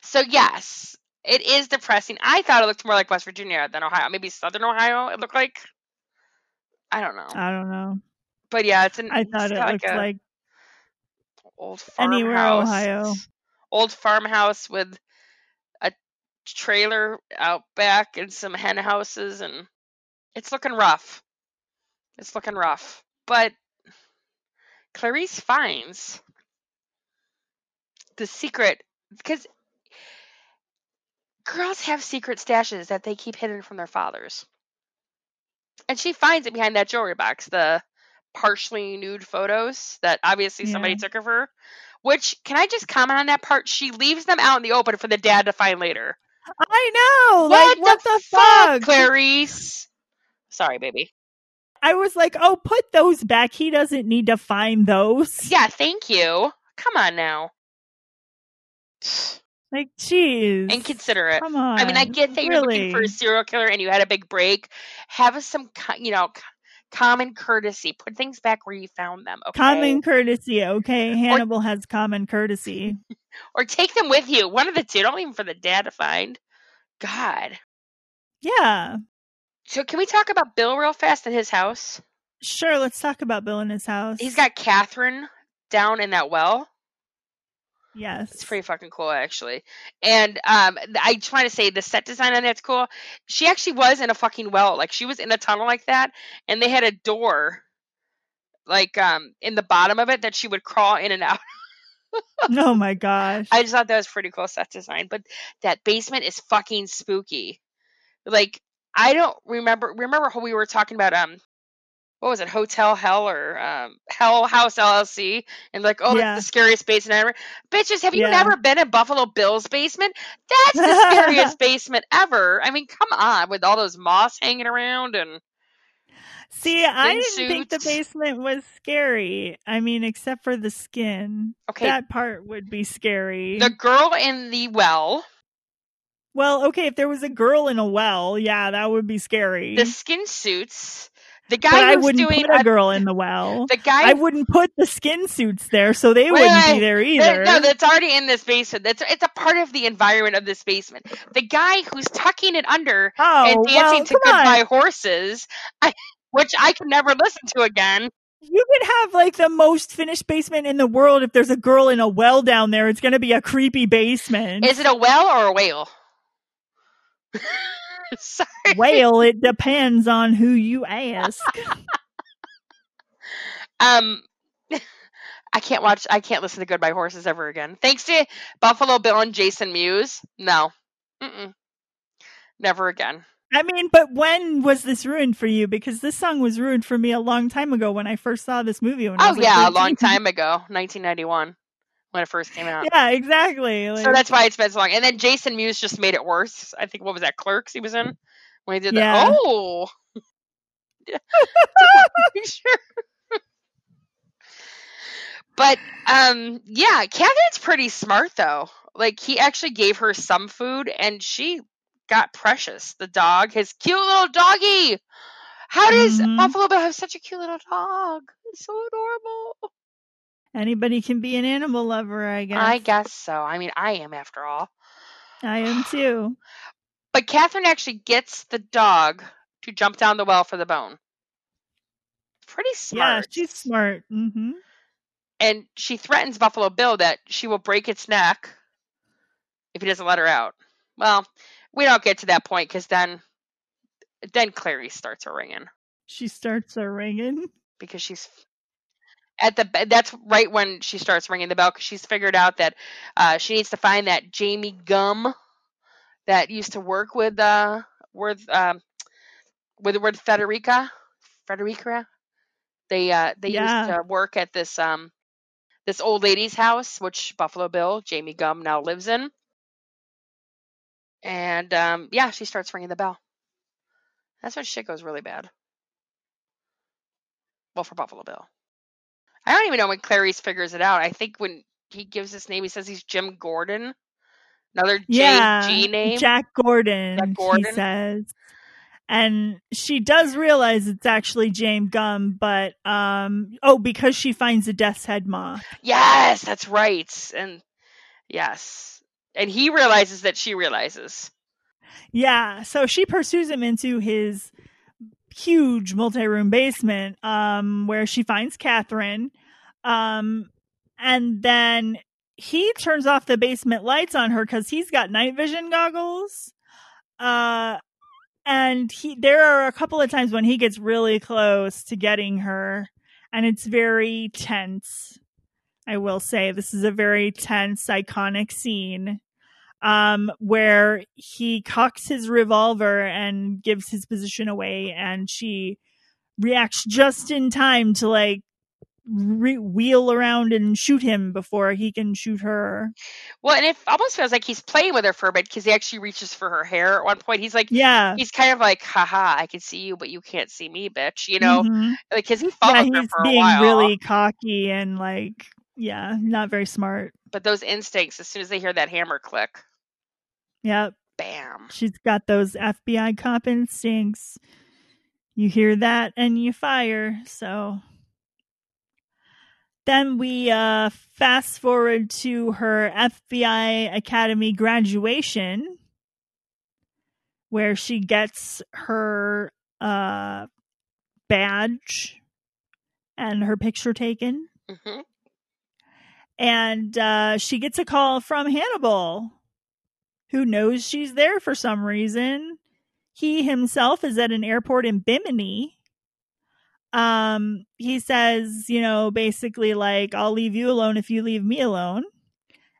So yes, it is depressing. I thought it looked more like West Virginia than Ohio. Maybe Southern Ohio. It looked like. I don't know, I don't know. but yeah, it's an. I thought it got looked a like old anywhere farmhouse. Ohio. Old farmhouse with a trailer out back and some hen houses, and it's looking rough. It's looking rough, but Clarice finds the secret because girls have secret stashes that they keep hidden from their fathers. And she finds it behind that jewelry box, the partially nude photos that obviously somebody took of her. Which can I just comment on that part? She leaves them out in the open for the dad to find later. I know. what, like what the, the, fuck, fuck? Clarice? Sorry, baby. I was like, oh, put those back. He doesn't need to find those. Yeah, thank you. Come on now. Like, jeez. Inconsiderate. Come on. I mean, I get that you're looking for a serial killer and you had a big break. Have some, you know, common courtesy. Put things back where you found them. Okay. Common courtesy, okay? Hannibal has common courtesy. or take them with you. One of the two. Don't leave them for the dad to find. God. Yeah. So can we talk about Bill real fast in his house? Sure, let's talk about Bill in his house. He's got Catherine down in that well. Yes. It's pretty fucking cool, actually. And um, I just want to say the set design on that's cool. She actually was in a fucking well, like she was in a tunnel like that, and they had a door, like um, in the bottom of it that she would crawl in and out. oh my gosh. I just thought that was pretty cool set design. But that basement is fucking spooky. Like I don't remember. Remember how we were talking about um, what was it, Hotel Hell or um, Hell House LLC, and like, oh, Yeah. that's the scariest basement ever. Bitches, have you Yeah. never been in Buffalo Bill's basement? That's the scariest basement ever. I mean, come on, with all those moss hanging around and See, I didn't think the basement was scary. I mean, except for the skin. okay, That part would be scary. the girl in the well, well, okay, if there was a girl in a well, yeah, that would be scary. the skin suits, the but guy I wouldn't doing put a girl in the well. the guy I wouldn't put the skin suits there, so they Wait, wouldn't wait, be there either. no, that's already in this basement. That's it's a part of the environment of this basement. The guy who's tucking it under oh, and dancing well, to come on. Goodbye Horses, I, which I can never listen to again. You could have like the most finished basement in the world. If there's a girl in a well down there, it's going to be a creepy basement. Is it a well or a whale? Sorry. Whale, it depends on who you ask. Um, I can't watch. I can't listen to Goodbye Horses ever again. Thanks to Buffalo Bill and Jason Mewes. No, Mm-mm. never again. I mean, but when was this ruined for you? Because this song was ruined for me a long time ago when I first saw this movie. When I Oh was, like, yeah, a long time ago, 1991, when it first came out. Yeah, exactly. Like, So that's why it's been so long. And then Jason Mewes just made it worse. I think what was that Clerks he was in when he did Yeah. that. Oh, sure. but um, yeah, Catherine's pretty smart though. Like he actually gave her some food, and she got Precious, the dog, his cute little doggy. How does Mhm. Buffalo Bill have such a cute little dog? It's so adorable. Anybody can be an animal lover, I guess. I guess so. I mean, I am after all. I am too. But Catherine actually gets the dog to jump down the well for the bone. Pretty smart. Yeah, she's smart. hmm and she threatens Buffalo Bill that she will break its neck if he doesn't let her out. Well, we don't get to that point because then, then Clarice starts a ringing She starts a ringing. because she's at the. That's right when she starts ringing the bell because she's figured out that uh, she needs to find that Jamie Gumb that used to work with uh with um with with Federica Frederica. They uh they Yeah. used to work at this um this old lady's house, which Buffalo Bill Jamie Gumb now lives in. And um yeah, she starts ringing the bell. That's when shit goes really bad. Well, for Buffalo Bill. I don't even know when Clarice figures it out. I think when he gives his name, he says he's Jim Gordon. Another J yeah, G name. Jack Gordon. Jack Gordon. He says, and she does realize it's actually James Gumb, but um, oh, because she finds a death's head moth. Yes, that's right. And yes. And he realizes that she realizes. Yeah, so she pursues him into his huge multi-room basement, um, where she finds Catherine, um, and then he turns off the basement lights on her because he's got night vision goggles. Uh, and he there are a couple of times when he gets really close to getting her, and it's very tense. I will say this is a very tense, iconic scene. Um, where he cocks his revolver and gives his position away, and she reacts just in time to like re- wheel around and shoot him before he can shoot her. Well, and it almost feels like he's playing with her for a bit because he actually reaches for her hair at one point. He's like, Yeah. he's kind of like, haha, I can see you, but you can't see me, bitch. You know, Mhm. like because he Yeah, followed her he's for a being while. really cocky and like, yeah, not very smart. But those instincts, as soon as they hear that hammer click, Yep. bam. She's got those FBI cop instincts. You hear that and you fire. So then we uh fast forward to her FBI Academy graduation where she gets her uh badge and her picture taken hmm and uh, she gets a call from Hannibal, who knows she's there for some reason. He himself is at an airport in Bimini. Um, he says, you know, basically like, "I'll leave you alone if you leave me alone,"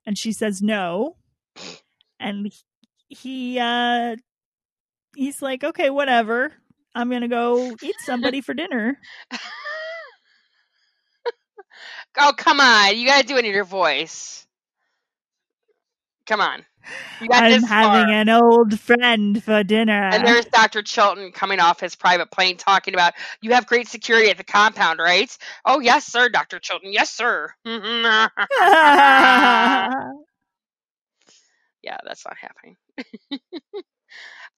and she says no, and he uh, he's like, "Okay, whatever. I'm gonna go eat somebody for dinner." Oh, come on. You got to do it in your voice. Come on. I'm having far. an old friend for dinner. And there's Dr. Chilton coming off his private plane talking about, you have great security at the compound, right? Oh, yes, sir, Dr. Chilton. Yes, sir. yeah, that's not happening.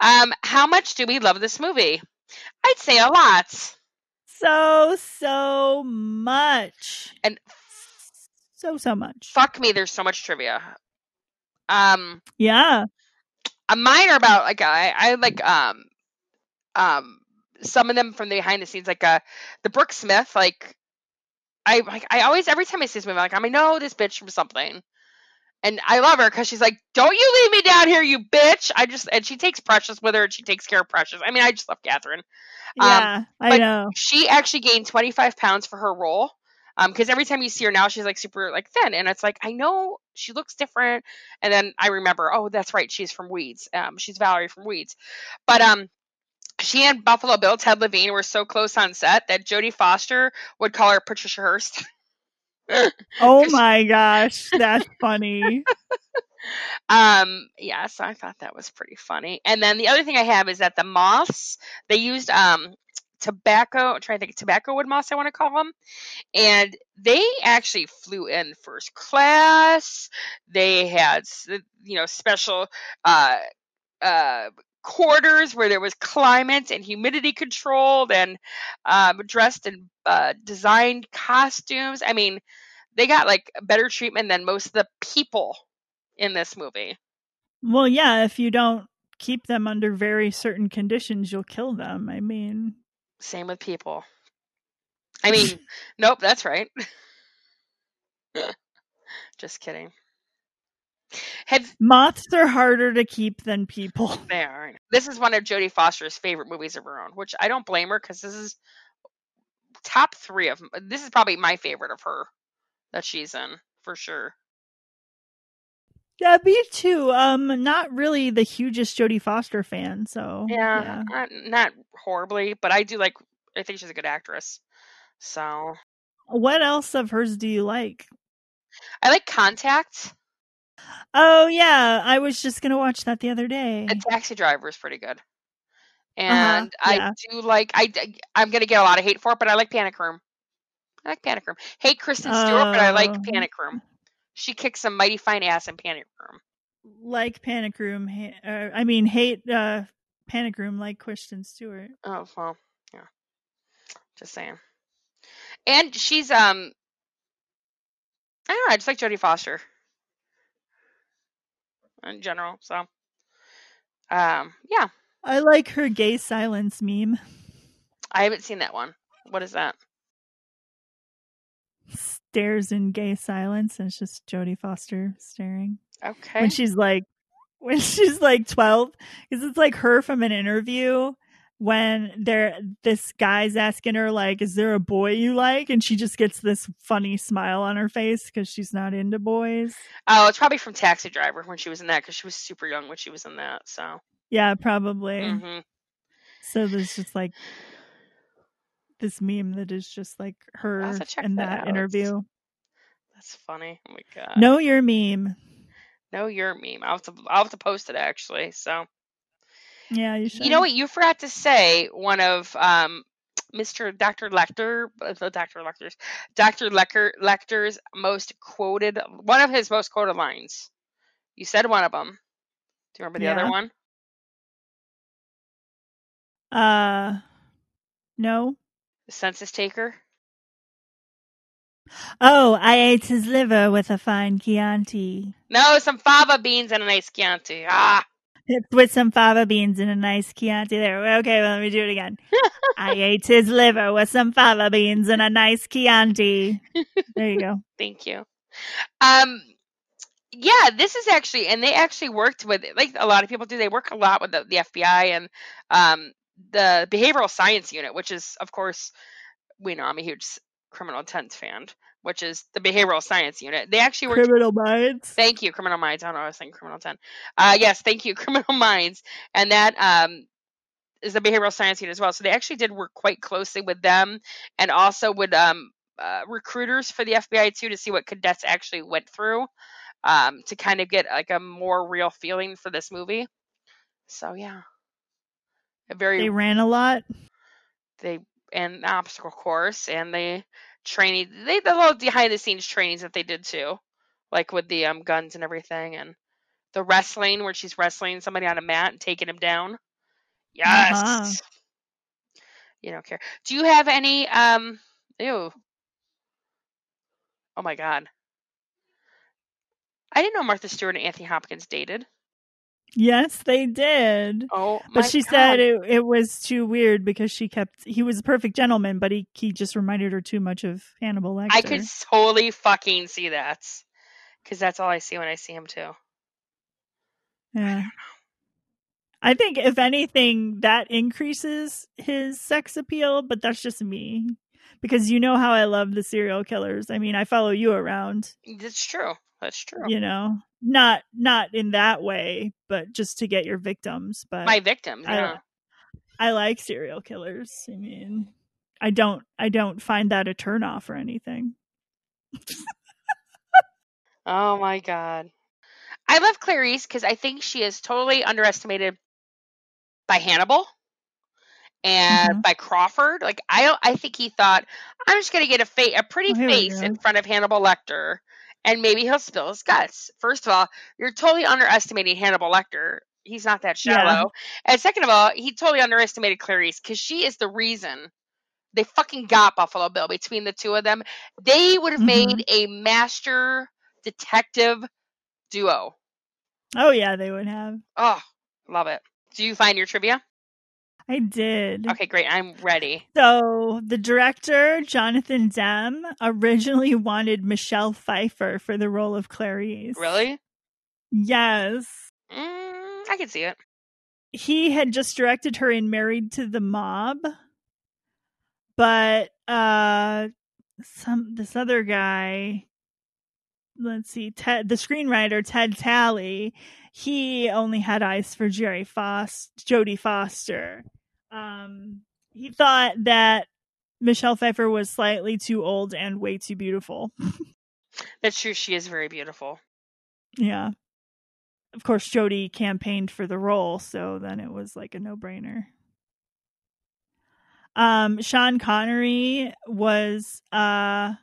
um, how much do we love this movie? I'd say a lot. so so much And so so much fuck me, there's so much trivia. Um, yeah. A mine are about like I, I like um um some of them from the behind the scenes like uh the Brooke Smith like I like I always every time I see this movie I'm like I know this bitch from something. And I love her because she's like don't you leave me down here you bitch! I just and she takes Precious with her and she takes care of Precious. I mean I just love Catherine. Um, yeah i but- know. she actually gained 25 pounds for her role um because every time you see her now she's like super like thin and it's like i know she looks different and then i remember oh that's right she's from weeds um she's valerie from weeds. But um she and buffalo bill ted levine were so close on set that jodie foster would call her patricia hearst. Oh my gosh that's funny. Um yeah so i thought that was pretty funny. And then the other thing i have is that the moths they used um tobacco I'm trying to think tobacco wood moss. i want to call them and they actually flew in first class. They had you know special uh uh quarters where there was climate and humidity controlled and um, dressed in uh, designed costumes. I mean they got like better treatment than most of the people in this movie. Well yeah if you don't keep them under very certain conditions you'll kill them i mean Same with people. I mean, nope, that's right. Just kidding. Have moths are harder to keep than people they are. This is one of Jodie Foster's favorite movies of her own, which I don't blame her because this is top three of. This is probably my favorite of her that she's in for sure. Yeah me too um not really the hugest jodie foster fan so Yeah, Not, not horribly, but I do like. I think she's a good actress. So what else of hers do you like I like Contact. Oh yeah, I was just gonna watch that the other day. A Taxi Driver is pretty good. And Uh-huh, yeah. I do like I I'm gonna get a lot of hate for it, but I like Panic Room. I like Panic Room. Hate Kristen Stewart, but I like Oh. Panic Room. She kicks some mighty fine ass in Panic Room. Like Panic Room, uh, I mean, hate uh, Panic Room like Kristen Stewart. Oh well, yeah. Just saying. And she's um I don't know, I just like Jodie Foster. In general, so um yeah. I like her gay silence meme. I haven't seen that one. What is that? Stares in gay silence, and it's just Jodie Foster staring. Okay. when she's like, when she's like twelve, because it's like her from an interview, when there this guy's asking her like is there a boy you like? And she just gets this funny smile on her face because she's not into boys. Oh, it's probably from Taxi Driver when she was in that because she was super young when she was in that. So, yeah probably. Hmm so there's just like this meme that is just like her have to check in that that interview that's funny. Oh my god. know your meme no, you're meme. I'll have to, I'll have to post it actually. So, yeah you should you know what? You forgot to say one of um, Mr. Dr. Lecter, uh, Dr. Lecter's, Dr. Lecker, Lecter's most quoted, one of his most quoted lines. You said one of them. Do you remember the Yeah. other one? uh no The census taker. oh i ate his liver with a fine chianti No, some fava beans and a nice Chianti. Ah, with some fava beans and a nice Chianti there. Okay, well, let me do it again. I ate his liver with some fava beans and a nice Chianti. There you go. thank you. Um, yeah, this is actually, and they actually worked with, like a lot of people do. They work a lot with the, the FBI and um, the behavioral science unit, which is, of course, we know I'm a huge criminal intent fan, which is the behavioral science unit. They actually worked Criminal Minds. Thank you, Criminal Minds. I don't know, I was saying Criminal 10. Uh, yes, thank you, Criminal Minds. And that um, is the behavioral science unit as well. So they actually did work quite closely with them and also with um, uh, recruiters for the FBI too to see what cadets actually went through um, to kind of get like a more real feeling for this movie. So yeah, a very They ran a lot. they and the obstacle course and they training they the little behind the scenes trainings that they did too like with the um guns and everything and the wrestling where she's wrestling somebody on a mat and taking him down. Yes. Uh-huh. you don't care. Do you have any um ew. Oh my god. I didn't know martha stewart and anthony hopkins dated Yes, they did. oh But she God. said it, it was too weird because she kept. He was a perfect gentleman, but he, he just reminded her too much of Hannibal Lecter. i could totally fucking see that because that's all i see when i see him too Yeah. I think if anything, that increases his sex appeal, but that's just me. Because you know how I love the serial killers. I mean, I follow you around, that's true that's true you know. Not not in that way, but just to get your victims. But my victims I, yeah I like serial killers. I mean, I don't I don't find that a turnoff or anything. Oh my god. I love Clarice because I think she is totally underestimated by Hannibal and Mhm. by Crawford. Like I I think he thought I'm just gonna get a fa- a pretty Oh, face in front of Hannibal Lecter and maybe he'll spill his guts. First of all, you're totally underestimating Hannibal Lecter. He's not that Yeah. shallow. And second of all, he totally underestimated Clarice because she is the reason they fucking got Buffalo Bill between the two of them. They would have Mhm. made a master detective duo. Oh yeah, they would have. Oh, love it. Do you find your trivia? I did. Okay, great. I'm ready. So the director, Jonathan Demme, originally wanted Michelle Pfeiffer for the role of Clarice. Really? Yes. Mm, I can see it. He had just directed her in Married to the Mob. But uh some this other guy let's see, Ted the screenwriter Ted Tally, he only had eyes for Jerry Foss Jodie Foster. Um he thought that Michelle Pfeiffer was slightly too old and way too beautiful. That's true. She is very beautiful. Yeah. Of course, Jodie campaigned for the role, so then it was like a no brainer. Um, Sean Connery was uh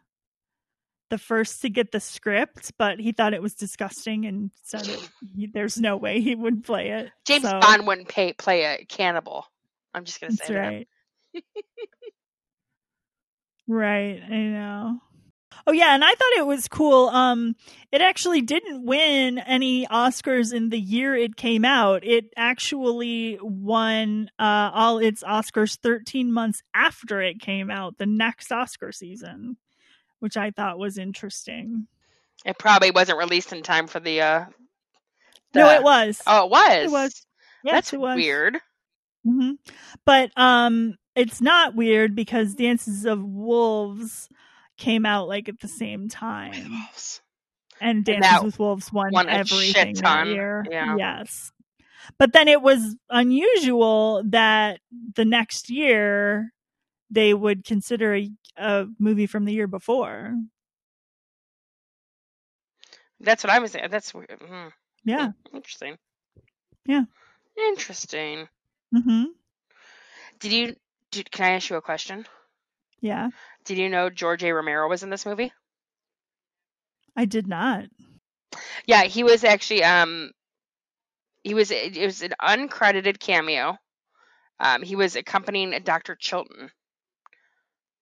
the first to get the script, but he thought it was disgusting and said it, he, there's no way he would play it. James So, Bond wouldn't pay, play a cannibal. I'm just gonna That's say that. right. right, I know. Oh yeah, and I thought it was cool. Um, it actually didn't win any Oscars in the year it came out. It actually won uh, all its Oscars 13 months after it came out, the next Oscar season, which I thought was interesting. It probably wasn't released in time for the. uh no, it was. Oh, it was. It was. Yes, That's it was. weird. hmm But um, it's not weird because Dances of Wolves came out like at the same time, Wolves. and Dances that with Wolves won, won everything that year. yeah. Yes, but then it was unusual that the next year they would consider a, a movie from the year before. That's what I was saying. That's weird. Hmm. Yeah. Interesting. Yeah. Interesting. hmm Did you? Did, can I ask you a question? Yeah. Did you know George A. Romero was in this movie? I did not. Yeah, he was actually. Um, he was. It was an uncredited cameo. Um, he was accompanying Dr. Chilton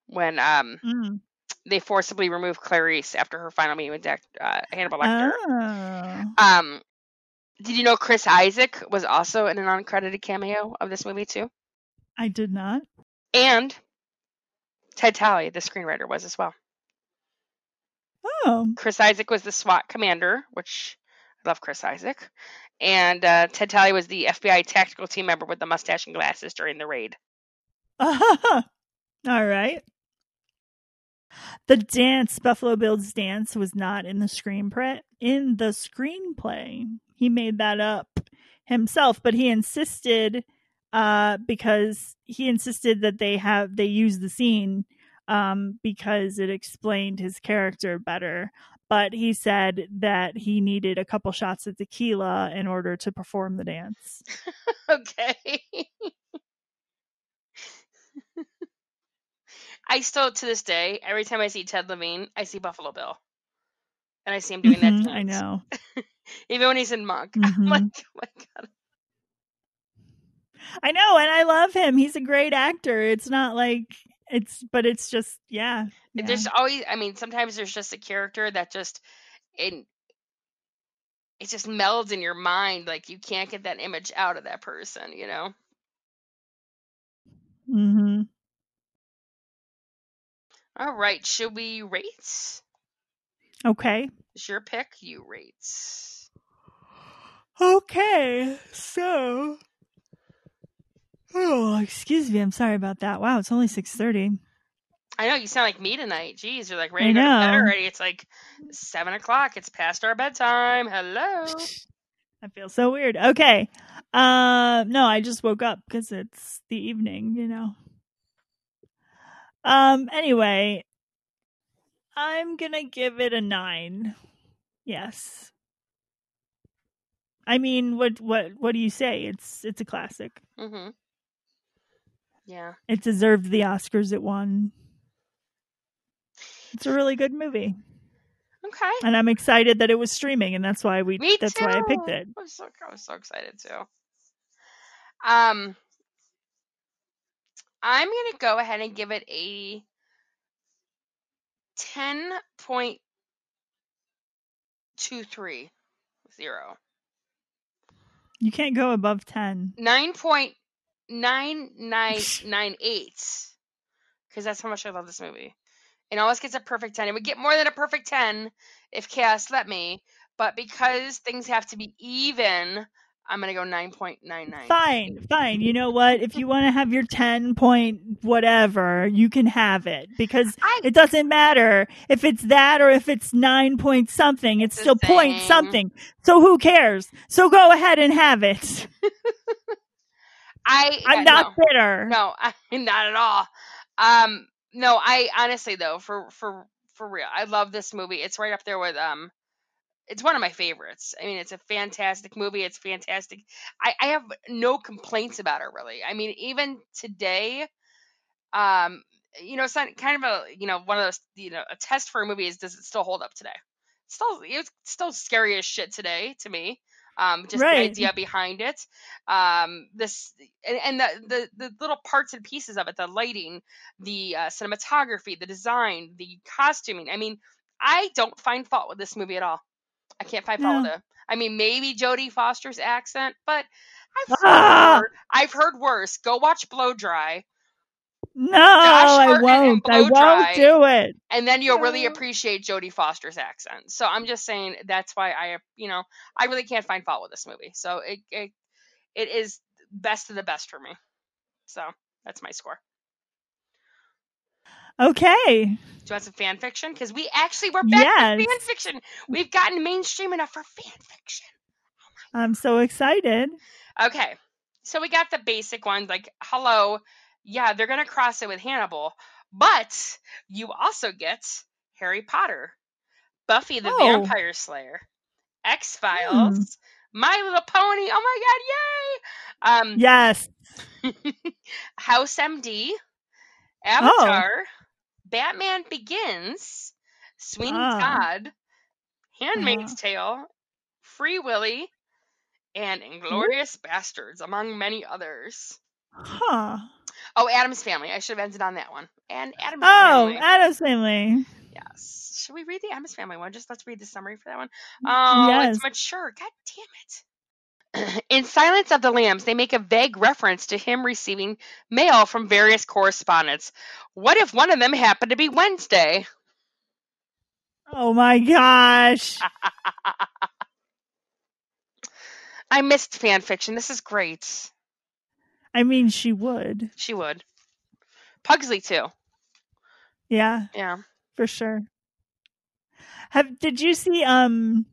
when um Mm. they forcibly removed Clarice after her final meeting with uh, Hannibal Lecter. Oh. Um, did you know Chris Isaak was also in an uncredited cameo of this movie too? I did not. And Ted Tally, the screenwriter, was as well. Oh. Chris Isaak was the SWAT commander, which I love Chris Isaak. And uh, Ted Tally was the FBI tactical team member with the mustache and glasses during the raid. All right. The dance, Buffalo Bill's dance, was not in the screenplay. In the screenplay, he made that up himself, but he insisted uh, because he insisted that they have they use the scene um, because it explained his character better. But he said that he needed a couple shots of tequila in order to perform the dance. okay. I still, to this day, every time I see Ted Levine, I see Buffalo Bill. And I see him doing Mhm, that I know. Even when he's in Monk. I'm Mhm. like, oh my god. I know, and I love him. He's a great actor. It's not like it's, but it's just, yeah. yeah. There's always, I mean, sometimes there's just a character that just, it, it just melds in your mind. Like you can't get that image out of that person, you know? hmm All right. Should we rate? Okay. It's your pick. You rate. Okay. So. Oh, excuse me. I'm sorry about that. Wow, it's only six thirty. I know you sound like me tonight. Jeez, you're like ready to go to bed already. It's like seven o'clock. It's past our bedtime. Hello. I feel so weird. Okay. Uh, no, I just woke up because it's the evening. You know. Um. Anyway, I'm gonna give it a nine. Yes. I mean, what what what do you say? It's it's a classic. Mhm. Yeah. It deserved the Oscars it won. It's a really good movie, Okay. and I'm excited that it was streaming, and that's why we Me that's too. why I picked it. I was so I was so excited too. Um, I'm gonna go ahead and give it a ten point two three zero. You can't go above ten. Nine point nine nine nine eight. Because that's how much I love this movie. It always gets a perfect ten. It would get more than a perfect ten if chaos let me. But because things have to be even, I'm gonna go nine point nine nine. Fine, fine. You know what? If you want to have your ten point whatever, you can have it because I it doesn't matter if it's that or if it's nine point something. It's still point something. So who cares? So go ahead and have it. I I'm uh, not no. bitter. No, I, not at all. Um, no, I honestly though, for for for real, I love this movie. It's right up there with um, it's one of my favorites. I mean, it's a fantastic movie. It's fantastic. I I have no complaints about it really. I mean, even today, um, you know, it's not kind of a you know one of those you know a test for a movie is does it still hold up today? Still, it's still scary as shit today to me. Um, just Right. the idea behind it, um, this and, and the, the the little parts and pieces of it, the lighting, the uh, cinematography, the design, the costuming. I mean, I don't find fault with this movie at all. I can't find fault with it. I mean, maybe Jodie Foster's accent, but I've Ah! heard, I've heard worse. Go watch Blow Dry, No, I won't. I won't do it. and then you'll really appreciate Jodie Foster's accent. So I'm just saying that's why I, you know, I really can't find fault with this movie. So it it, it is best of the best for me. So that's my score. Okay. Do you want some fan fiction? Because we actually we're back Yes. to fan fiction. We've gotten mainstream enough for fan fiction. I'm so excited. Okay. So we got the basic ones like hello. Yeah, they're gonna cross it with Hannibal. But you also get Harry Potter, Buffy the Oh. Vampire Slayer, X Files, My Little Pony. Oh my god, yay! Um Yes. House MD, Avatar, Batman Begins, Sweeney Ah. Todd, Handmaid's Ah. Tale, Free Willy, and Inglourious Basterds, among many others. Huh. Oh, Addams Family. I should have ended on that one. And Addams Oh, Family. Oh, Addams Family. yes. Should we read the Addams Family one? Just let's read the summary for that one. Oh, Yes. it's mature. God damn it. In Silence of the Lambs, they make a vague reference to him receiving mail from various correspondents. What if one of them happened to be Wednesday? Oh my gosh. I missed fan fiction. This is great. I mean, she would. She would. Pugsley too. Yeah, Yeah. for sure. Have did you see um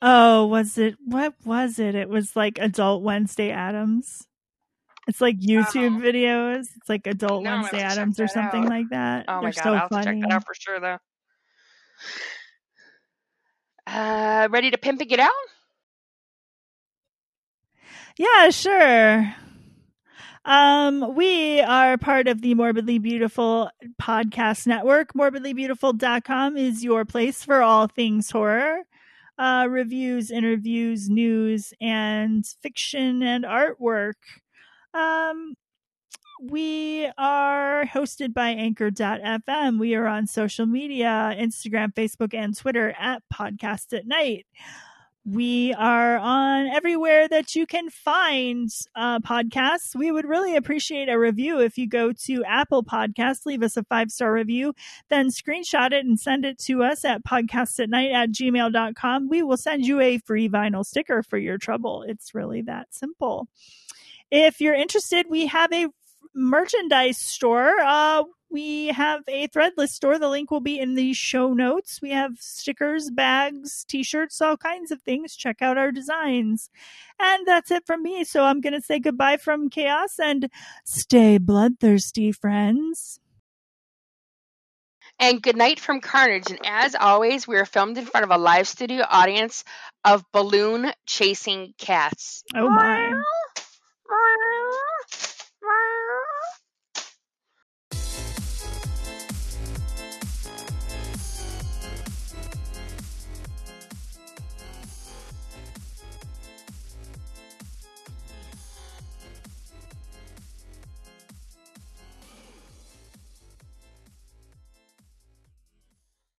Oh, was it what was it? It was like Adult Wednesday Addams. It's like YouTube Oh. videos. It's like Adult No, Wednesday have to check Addams or something out. like that. Oh They're my god, so I'll to check that out for sure though. Uh, ready to pimp and get out? Yeah, sure. Um, we are part of the Morbidly Beautiful podcast network. Morbidlybeautiful.com is your place for all things horror. Uh, reviews, interviews, news, and fiction and artwork. Um, we are hosted by anchor.fm. We are on social media, Instagram, Facebook, and Twitter at Podcast at Night. We are on everywhere that you can find uh, podcasts. We would really appreciate a review if you go to Apple Podcasts, leave us a five star review, then screenshot it and send it to us at podcastatnight at gmail.com. We will send you a free vinyl sticker for your trouble. It's really that simple. If you're interested, we have a merchandise store. Uh, we have a threadless store. The link will be in the show notes. We have stickers, bags, t shirts, all kinds of things. Check out our designs. And that's it from me. So I'm going to say goodbye from Chaos and stay bloodthirsty, friends. And good night from Carnage. And as always, we are filmed in front of a live studio audience of balloon chasing cats. Oh my.